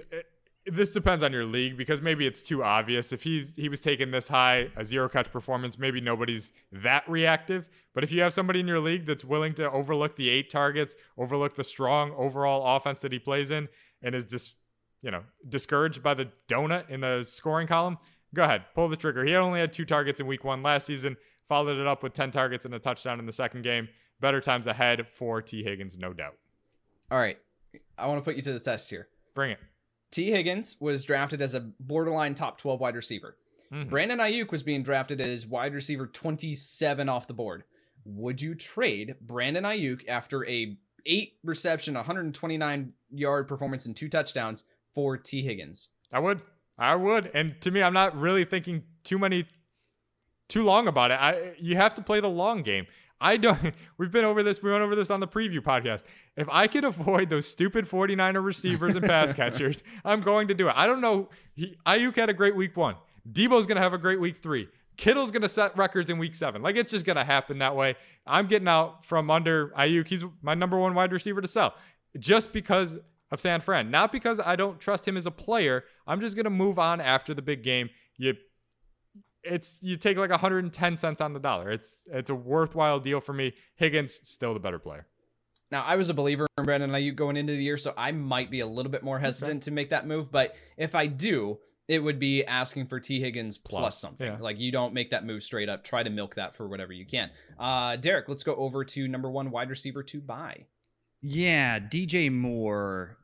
this depends on your league because maybe it's too obvious. If he's he was taking this high, a zero catch performance, maybe nobody's that reactive. But if you have somebody in your league that's willing to overlook the eight targets, overlook the strong overall offense that he plays in, and is just you know discouraged by the donut in the scoring column, go ahead, pull the trigger. He only had two targets in week one last season followed it up with 10 targets and a touchdown in the second game. Better times ahead for Tee Higgins, no doubt. All right. I want to put you to the test here. Bring it. Tee Higgins was drafted as a borderline top 12 wide receiver. Mm-hmm. Brandon Aiyuk was being drafted as wide receiver 27 off the board. Would you trade Brandon Aiyuk after a eight reception, 129 yard performance and two touchdowns for Tee Higgins? I would. I would. And to me, I'm not really thinking too many too long about it. I you have to play the long game. I don't we've been over this, we went over this on the preview podcast. If I could avoid those stupid 49er receivers and pass catchers, I'm going to do it. I don't know. He, Aiyuk had a great week one. Deebo's gonna have a great week three. Kittle's gonna set records in week seven. Like it's just gonna happen that way. I'm getting out from under Aiyuk. He's my number one wide receiver to sell. Just because of San Fran. Not because I don't trust him as a player. I'm just gonna move on after the big game. You it's you take like 110 cents on the dollar. It's it's a worthwhile deal for me. Higgins still the better player. Now, I was a believer in Brandon Aiyuk going into the year, so I might be a little bit more hesitant okay. to make that move. But if I do, it would be asking for Tee Higgins plus, plus something. Yeah. Like you don't make that move straight up. Try to milk that for whatever you can. Uh, Derek, let's go over to number one wide receiver to buy. Yeah, DJ Moore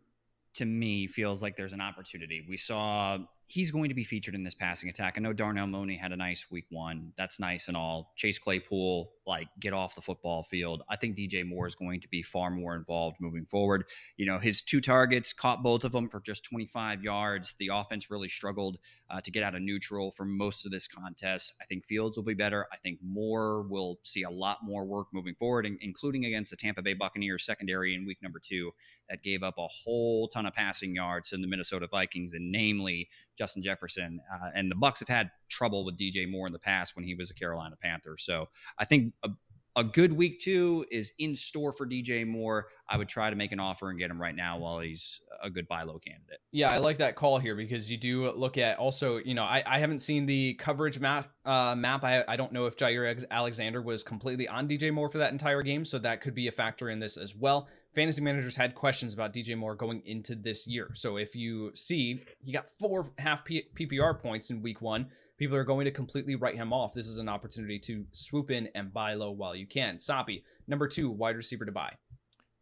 to me feels like there's an opportunity. We saw he's going to be featured in this passing attack. I know Darnell Mooney had a nice week one. That's nice and all. Chase Claypool, like, get off the football field. I think DJ Moore is going to be far more involved moving forward. You know, his two targets caught both of them for just 25 yards. The offense really struggled uh, to get out of neutral for most of this contest. I think Fields will be better. I think Moore will see a lot more work moving forward, including against the Tampa Bay Buccaneers secondary in week number two that gave up a whole ton of passing yards to the Minnesota Vikings, and namely Justin Jefferson. Uh, and the Bucs have had trouble with DJ Moore in the past when he was a Carolina Panther. So I think a, a good week two is in store for DJ Moore. I would try to make an offer and get him right now while he's a good buy low candidate. Yeah, I like that call here because you do look at also, you know, I, I haven't seen the coverage map uh, map. I, I don't know if Jaire Alexander was completely on DJ Moore for that entire game, so that could be a factor in this as well. Fantasy managers had questions about DJ Moore going into this year. So if you see he got four half PPR points in week one, people are going to completely write him off. This is an opportunity to swoop in and buy low while you can. Soppy, number two, wide receiver to buy.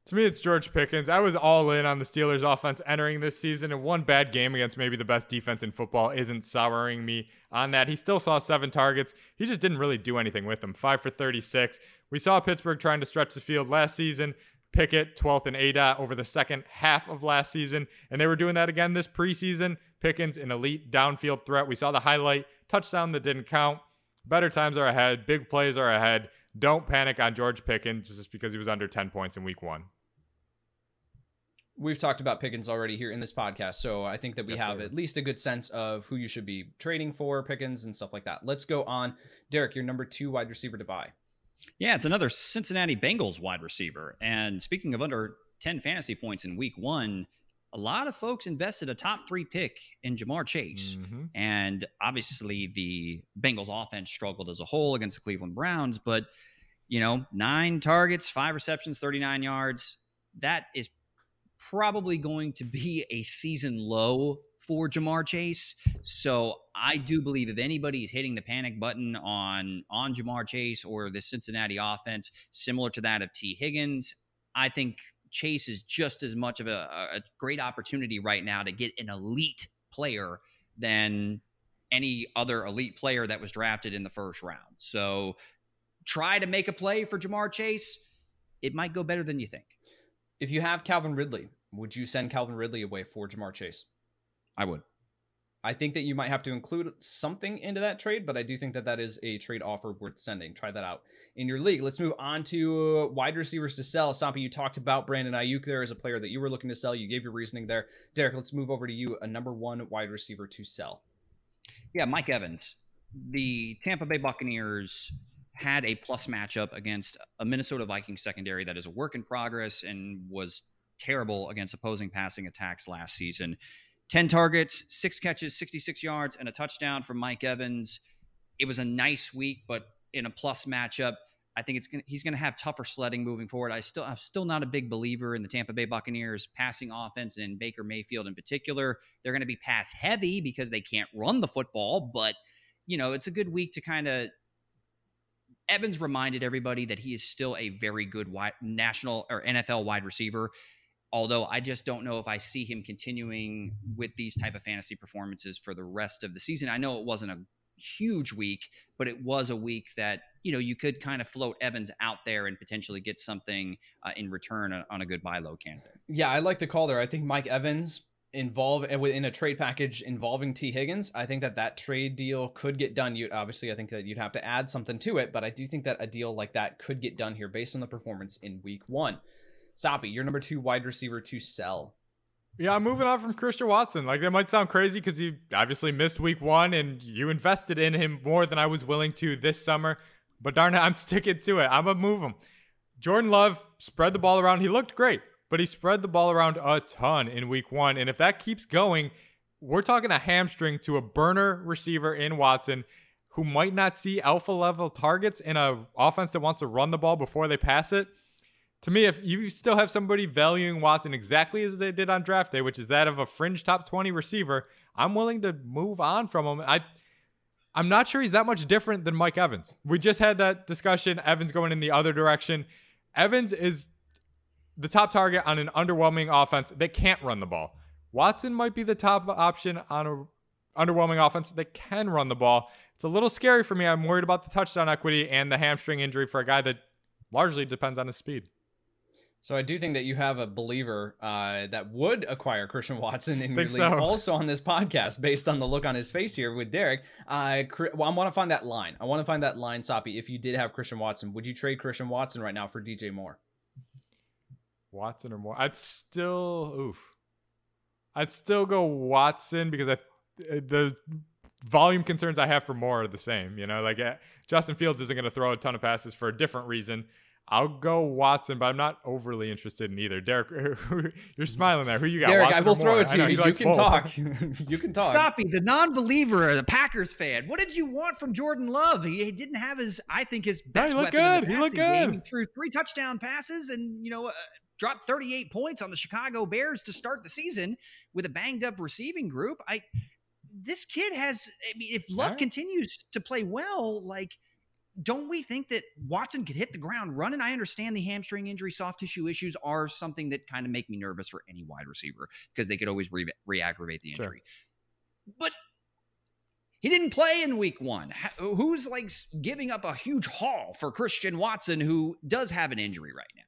To me, it's George Pickens. I was all in on the Steelers offense entering this season, and one bad game against maybe the best defense in football isn't souring me on that. He still saw seven targets. He just didn't really do anything with them. Five for 36. We saw Pittsburgh trying to stretch the field last season. Pickett, 12th in ADOT over the second half of last season, and they were doing that again this preseason. Pickens, an elite downfield threat. We saw the highlight touchdown that didn't count. Better times are ahead. Big plays are ahead. Don't panic on George Pickens just because he was under 10 points in week one. We've talked about Pickens already here in this podcast, so I think that we yes, have sir. at least a good sense of who you should be trading for, Pickens, and stuff like that. Let's go on. Derek, your number two wide receiver to buy. Yeah, it's another Cincinnati Bengals wide receiver. And speaking of under 10 fantasy points in week one, a lot of folks invested a top three pick in Ja'Marr Chase. Mm-hmm. And obviously, the Bengals offense struggled as a whole against the Cleveland Browns, but, you know, nine targets, five receptions, 39 yards. That is probably going to be a season low for Ja'Marr Chase. So I do believe if anybody is hitting the panic button on on Ja'Marr Chase or the Cincinnati offense, similar to that of Tee Higgins, I think Chase is just as much of a, a great opportunity right now to get an elite player than any other elite player that was drafted in the first round. So try to make a play for Ja'Marr Chase. It might go better than you think. If you have Calvin Ridley, would you send Calvin Ridley away for Ja'Marr Chase? I would. I think that you might have to include something into that trade, but I do think that that is a trade offer worth sending. Try that out in your league. Let's move on to uh, wide receivers to sell. Soppy, you talked about Brandon Aiyuk there as a player that you were looking to sell. You gave your reasoning there. Derek, let's move over to you, a number one wide receiver to sell. Yeah, Mike Evans. The Tampa Bay Buccaneers had a plus matchup against a Minnesota Vikings secondary that is a work in progress and was terrible against opposing passing attacks last season. 10 targets, six catches, 66 yards, and a touchdown from Mike Evans. It was a nice week, but in a plus matchup, I think it's gonna, he's going to have tougher sledding moving forward. I still I'm still not a big believer in the Tampa Bay Buccaneers passing offense and Baker Mayfield in particular. They're going to be pass heavy because they can't run the football, but you know, it's a good week to kind of Evans reminded everybody that he is still a very good wide, national or NFL wide receiver although I just don't know if I see him continuing with these type of fantasy performances for the rest of the season. I know it wasn't a huge week, but it was a week that you know you could kind of float Evans out there and potentially get something uh, in return on a good buy low candidate. Yeah, I like the call there. I think Mike Evans involve in a trade package involving Tee Higgins. I think that that trade deal could get done. You obviously, I think that you'd have to add something to it, but I do think that a deal like that could get done here based on the performance in Week One. Soppy, your number two wide receiver to sell. Yeah, I'm moving on from Christian Watson. Like that might sound crazy because he obviously missed week one and you invested in him more than I was willing to this summer. But darn it, I'm sticking to it. I'm gonna move him. Jordan Love spread the ball around. He looked great, but he spread the ball around a ton in week one. And if that keeps going, we're talking a hamstring to a burner receiver in Watson who might not see alpha level targets in a offense that wants to run the ball before they pass it to me, if you still have somebody valuing Watson exactly as they did on draft day, which is that of a fringe top 20 receiver, I'm willing to move on from him. I I'm not sure he's that much different than Mike Evans. We just had that discussion. Evans going in the other direction. Evans is the top target on an underwhelming offense that can't run the ball. Watson might be the top option on a underwhelming offense that can run the ball. It's a little scary for me. I'm worried about the touchdown equity and the hamstring injury for a guy that largely depends on his speed. So I do think that you have a believer uh, that would acquire Christian Watson in your league, so. also on this podcast, based on the look on his face here with Derek. Uh, well, I want to find that line. I want to find that line, Soppy. If you did have Christian Watson, would you trade Christian Watson right now for DJ Moore? Watson or Moore? I'd still oof. I'd still go Watson because I the volume concerns I have for Moore are the same. You know, like uh, Justin Fields isn't going to throw a ton of passes for a different reason. I'll go Watson, but I'm not overly interested in either. Derek, you're smiling there. Who you got? Derek, Watson I will or throw Moore? it to I know you. You can both. talk. you can talk. Soppy, the non-believer, the Packers fan. What did you want from Jordan Love? He, he didn't have his, I think, his best he looked weapon in good. the He looked passing game. good. He threw three touchdown passes and you know uh, dropped 38 points on the Chicago Bears to start the season with a banged up receiving group. I this kid has. I mean, if Love All right. continues to play well, like. Don't we think that Watson could hit the ground running? I understand the hamstring injury, soft tissue issues are something that kind of make me nervous for any wide receiver because they could always re aggravate the Sure. injury. But he didn't play in week one. Who's like giving up a huge haul for Christian Watson, who does have an injury right now?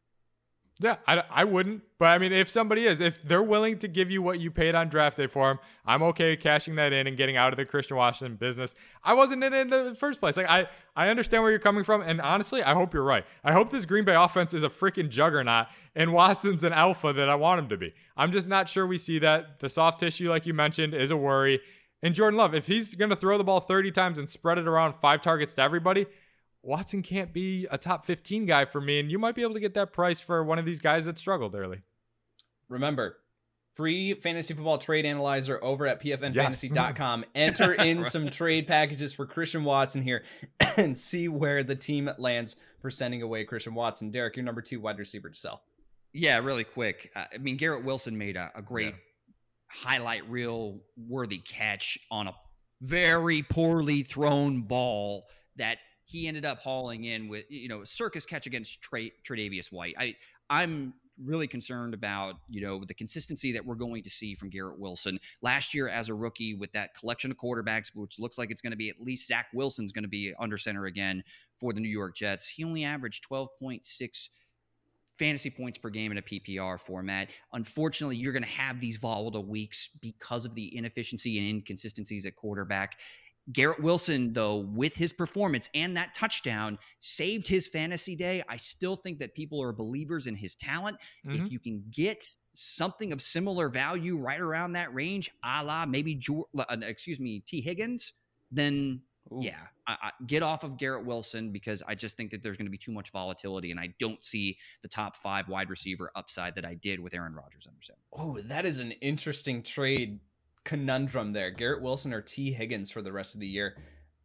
Yeah, I, I wouldn't. But I mean, if somebody is, if they're willing to give you what you paid on draft day for him, I'm okay cashing that in and getting out of the Christian Washington business. I wasn't in it in the first place. Like I, I understand where you're coming from, and honestly, I hope you're right. I hope this Green Bay offense is a freaking juggernaut, and Watson's an alpha that I want him to be. I'm just not sure we see that. The soft tissue, like you mentioned, is a worry. And Jordan Love, if he's going to throw the ball 30 times and spread it around five targets to everybody, Watson can't be a top 15 guy for me, and you might be able to get that price for one of these guys that struggled early. Remember, free fantasy football trade analyzer over at pfnfantasy.com. Yes. Enter in Right. some trade packages for Christian Watson here and see where the team lands for sending away Christian Watson. Derek, your number two wide receiver to sell. Yeah, really quick. Uh, I mean, Garrett Wilson made a, a great highlight reel worthy catch on a very poorly thrown ball that he ended up hauling in with, you know, a circus catch against Tra- Tre'Davious White. I, I'm really concerned about, you know, the consistency that we're going to see from Garrett Wilson. Last year as a rookie with that collection of quarterbacks, which looks like it's going to be at least Zach Wilson's going to be under center again for the New York Jets. He only averaged 12.6 fantasy points per game in a PPR format. Unfortunately, you're going to have these volatile weeks because of the inefficiency and inconsistencies at quarterback. Garrett Wilson, though, with his performance and that touchdown, saved his fantasy day. I still think that people are believers in his talent. Mhm. If you can get something of similar value right around that range, a la maybe, Jor- uh, excuse me, Tee Higgins, then Ooh. yeah, I, I, get off of Garrett Wilson because I just think that there's going to be too much volatility, and I don't see the top five wide receiver upside that I did with Aaron Rodgers under center. Oh, that is an interesting trade conundrum there. Garrett Wilson or Tee Higgins for the rest of the year.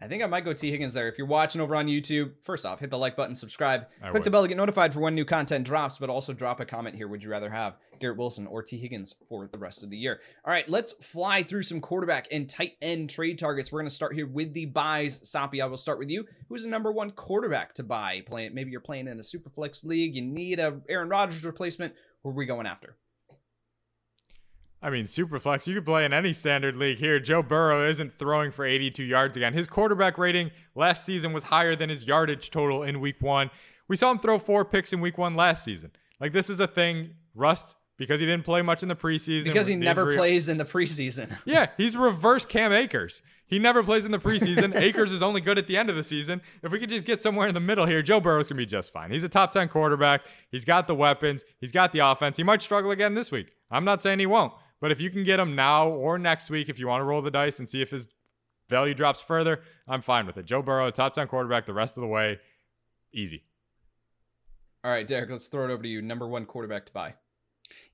I think I might go Tee Higgins there. If you're watching over on YouTube, first off, hit the like button, subscribe, I click the bell to get notified for when new content drops, but also drop a comment here. Would you rather have Garrett Wilson or Tee Higgins for the rest of the year? All right, let's fly through some quarterback and tight end trade targets. We're going to start here with the buys. Soppy, I will start with you. Who's the number one quarterback to buy? Playing, maybe you're playing in a super flex league. You need a Aaron Rodgers replacement. Who are we going after? I mean, Superflex, you could play in any standard league here. Joe Burrow isn't throwing for 82 yards again. His quarterback rating last season was higher than his yardage total in week one. We saw him throw four picks in week one last season. Like, this is a thing. Rust, because he didn't play much in the preseason. Because he never injury- plays in the preseason. Yeah, he's reverse Cam Akers. He never plays in the preseason. Akers is only good at the end of the season. If we could just get somewhere in the middle here, Joe Burrow's going to be just fine. He's a top 10 quarterback. He's got the weapons. He's got the offense. He might struggle again this week. I'm not saying he won't. But if you can get him now or next week, if you want to roll the dice and see if his value drops further, I'm fine with it. Joe Burrow, top 10 quarterback the rest of the way. Easy. All right, Derek, let's throw it over to you. Number one quarterback to buy.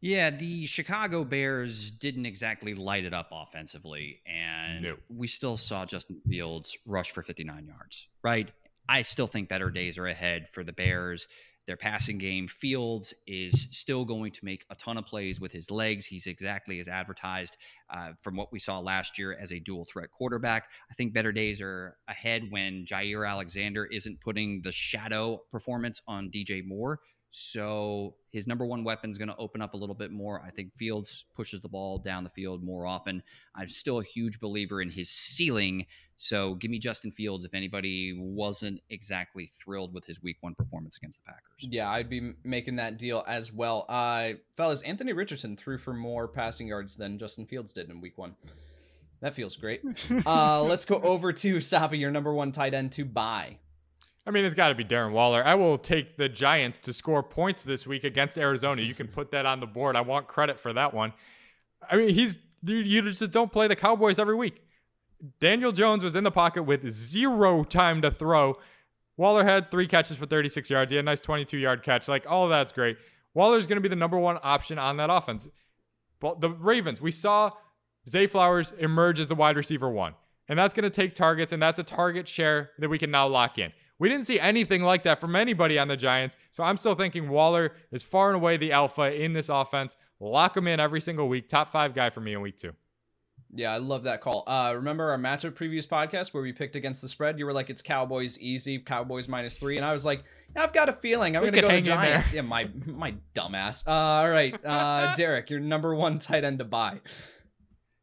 Yeah, the Chicago Bears didn't exactly light it up offensively, and No. we still saw Justin Fields rush for 59 yards, right? I still think better days are ahead for the Bears. Their passing game, Fields is still going to make a ton of plays with his legs. He's exactly as advertised uh, from what we saw last year as a dual threat quarterback. I think better days are ahead when Jaire Alexander isn't putting the shadow performance on DJ Moore. So his number one weapon is going to open up a little bit more. I think Fields pushes the ball down the field more often. I'm still a huge believer in his ceiling. So give me Justin Fields if anybody wasn't exactly thrilled with his week one performance against the Packers. Yeah, I'd be making that deal as well. Uh, fellas, Anthony Richardson threw for more passing yards than Justin Fields did in week one. That feels great. Uh, let's go over to Soppy, your number one tight end to buy. I mean, it's got to be Darren Waller. I will take the Giants to score points this week against Arizona. You can put that on the board. I want credit for that one. I mean, he's you, just don't play the Cowboys every week. Daniel Jones was in the pocket with zero time to throw. Waller had three catches for 36 yards. He had a nice 22 yard catch. Like, all that's great. Waller's going to be the number one option on that offense. But the Ravens, we saw Zay Flowers emerge as the wide receiver one. And that's going to take targets, and that's a target share that we can now lock in. We didn't see anything like that from anybody on the Giants. So I'm still thinking Waller is far and away the alpha in this offense. Lock him in every single week. Top five guy for me in week two. Yeah, I love that call. Uh, remember our matchup previews podcast where we picked against the spread? You were like, "It's Cowboys easy, Cowboys minus three. and I was like, "I've got a feeling I'm going to go to Giants." Yeah, my my dumbass. Uh, all right, uh, Derek, your number one tight end to buy.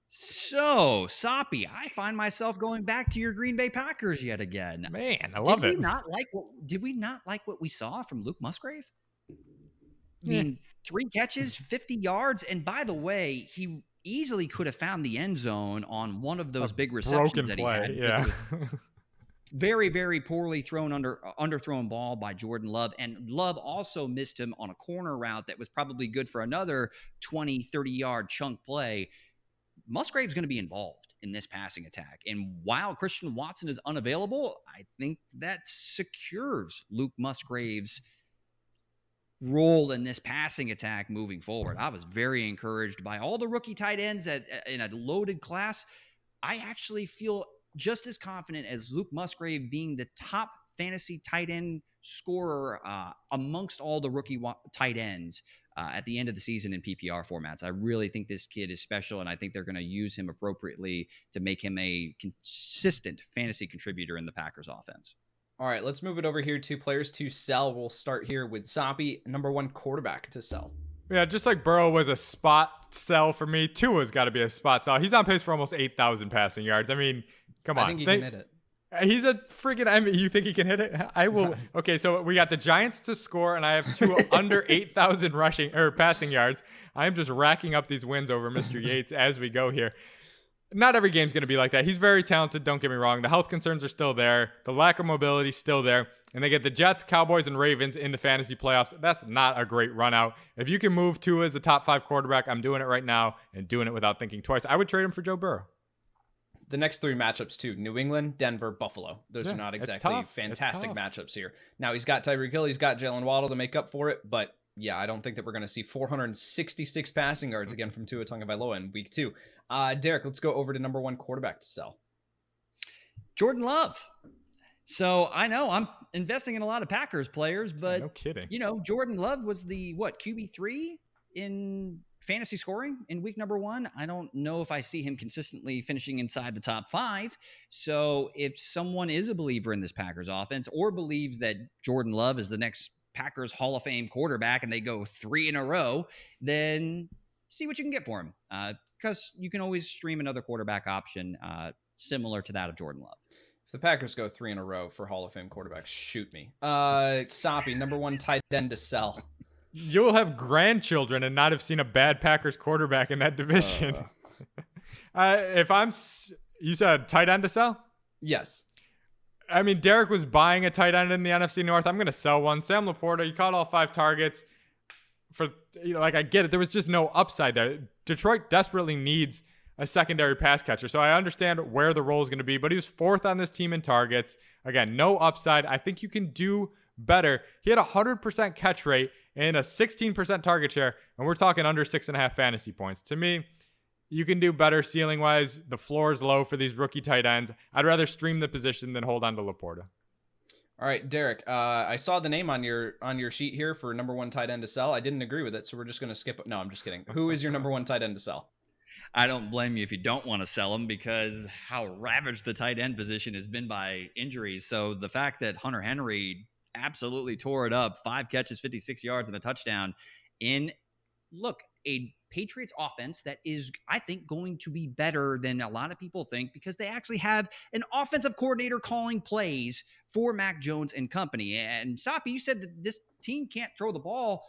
So, Soppy, I find myself going back to your Green Bay Packers yet again. Man, I love did it. We not like what, did we not like what we saw from Luke Musgrave? I mean, three catches, 50 yards. And by the way, he easily could have found the end zone on one of those A big receptions that play, he had. Yeah. very, very poorly thrown under uh, underthrown ball by Jordan Love. And Love also missed him on a corner route that was probably good for another 20, 30 yard chunk play. Musgrave's going to be involved in this passing attack. And while Christian Watson is unavailable, I think that secures Luke Musgrave's role in this passing attack moving forward. I was very encouraged by all the rookie tight ends at, in a loaded class. I actually feel just as confident as Luke Musgrave being the top fantasy tight end scorer uh, amongst all the rookie wa- tight ends uh, at the end of the season in PPR formats. I really think this kid is special, and I think they're going to use him appropriately to make him a consistent fantasy contributor in the Packers offense. All right, let's move it over here to players to sell. We'll start here with Soppy, number one quarterback to sell. Yeah, just like Burrow was a spot sell for me, Tua's got to be a spot sell. He's on pace for almost 8,000 passing yards. I mean, come on. I think he they, can hit it. He's a freaking. I mean, you think he can hit it? I will. Okay, so we got the Giants to score, and I have two under eight thousand rushing or passing yards. I'm just racking up these wins over Mr. Yates as we go here. Not every game's going to be like that. He's very talented. Don't get me wrong. The health concerns are still there. The lack of mobility still there. And they get the Jets, Cowboys, and Ravens in the fantasy playoffs. That's not a great run out. If you can move Tua as a top five quarterback, I'm doing it right now and doing it without thinking twice. I would trade him for Joe Burrow the next three matchups too New England, Denver, Buffalo. Those yeah, are not exactly fantastic matchups here. Now he's got Tyreek Hill, he's got Jaylen Waddle to make up for it, but yeah, I don't think that we're going to see 466 passing yards again from Tua Tagovailoa in week two. Uh, Derek, let's go over to number one quarterback to sell. Jordan Love. So I know I'm investing in a lot of Packers players, but no kidding. You know, Jordan Love was the what QB three in fantasy scoring in week number one. I don't know if I see him consistently finishing inside the top five. So if someone is a believer in this Packers offense or believes that Jordan Love is the next Packers Hall of Fame quarterback and they go three in a row, then see what you can get for him. Because uh, you can always stream another quarterback option uh, similar to that of Jordan Love. If the Packers go three in a row for Hall of Fame quarterbacks, shoot me. Uh, Soppy, number one tight end to sell you'll have grandchildren and not have seen a bad Packers quarterback in that division. Uh. uh, if I'm, you said tight end to sell? Yes. I mean, Derek was buying a tight end in the NFC North. I'm going to sell one. Sam LaPorta, he caught all five targets. For like, I get it. There was just no upside there. Detroit desperately needs a secondary pass catcher, so I understand where the role is going to be. But he was fourth on this team in targets. Again, no upside. I think you can do better. He had a hundred percent catch rate and a 16% target share, and we're talking under six and a half fantasy points. To me, you can do better ceiling wise. The floor is low for these rookie tight ends. I'd rather stream the position than hold on to LaPorta. All right, Derek. Uh, I saw the name on your on your sheet here for number one tight end to sell. I didn't agree with it, so we're just going to skip. No, I'm just kidding. Who is your number one tight end to sell? I don't blame you if you don't want to sell him because how ravaged the tight end position has been by injuries. So the fact that Hunter Henry absolutely tore it up. Five catches, 56 yards, and a touchdown in, look, a Patriots offense that is, I think, going to be better than a lot of people think because they actually have an offensive coordinator calling plays for Mac Jones and company. And Soppy, you said that this team can't throw the ball.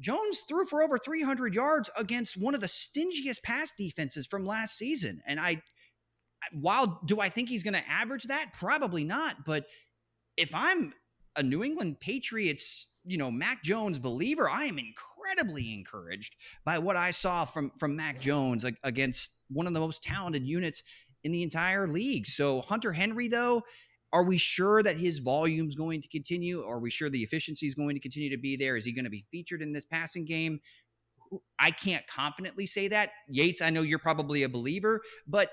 Jones threw for over 300 yards against one of the stingiest pass defenses from last season. And I, while do I think he's going to average that? Probably not. But if I'm a New England Patriots, you know, Mac Jones believer, I am incredibly encouraged by what I saw from from Mac Jones against one of the most talented units in the entire league. So Hunter Henry, though, are we sure that his volume is going to continue? Are we sure the efficiency is going to continue to be there? Is he going to be featured in this passing game? I can't confidently say that. Yates, I know you're probably a believer, but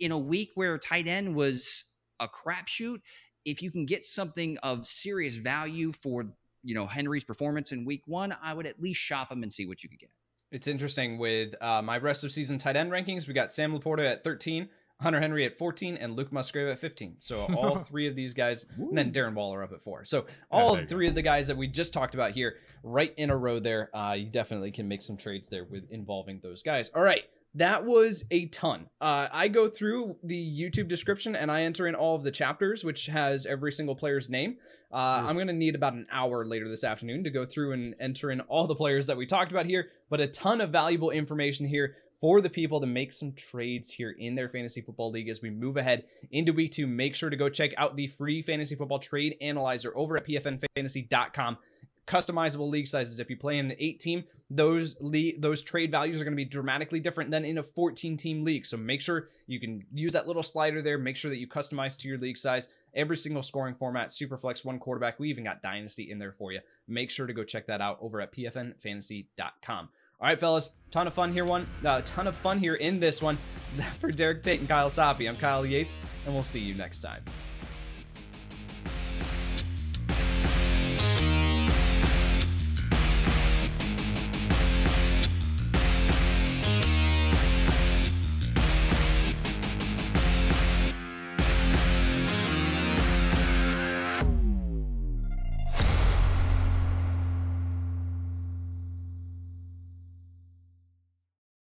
in a week where tight end was a crapshoot, if you can get something of serious value for you know Henry's performance in week one, I would at least shop him and see what you could get. It's interesting with uh, my rest of season tight end rankings. We got Sam LaPorta at 13, Hunter Henry at 14 and Luke Musgrave at 15. So all three of these guys, and then Darren Waller up at four. So all three go. of the guys that we just talked about here, right in a row there. Uh, you definitely can make some trades there with involving those guys. All right. That was a ton. Uh, I go through the YouTube description and I enter in all of the chapters, which has every single player's name. Uh, I'm going to need about an hour later this afternoon to go through and enter in all the players that we talked about here, but a ton of valuable information here for the people to make some trades here in their fantasy football league as we move ahead into week two. Make sure to go check out the free fantasy football trade analyzer over at pfnfantasy.com. Customizable league sizes. If you play in an eight team, those le- those trade values are going to be dramatically different than in a 14 team league. So make sure you can use that little slider there. Make sure that you customize to your league size. Every single scoring format, Superflex, one quarterback. We even got Dynasty in there for you. Make sure to go check that out over at pfnfantasy.com. All right, fellas, ton of fun here. One, uh, ton of fun here in this one. For Derek Tate and Kyle Soppe, I'm Kyle Yates, and we'll see you next time.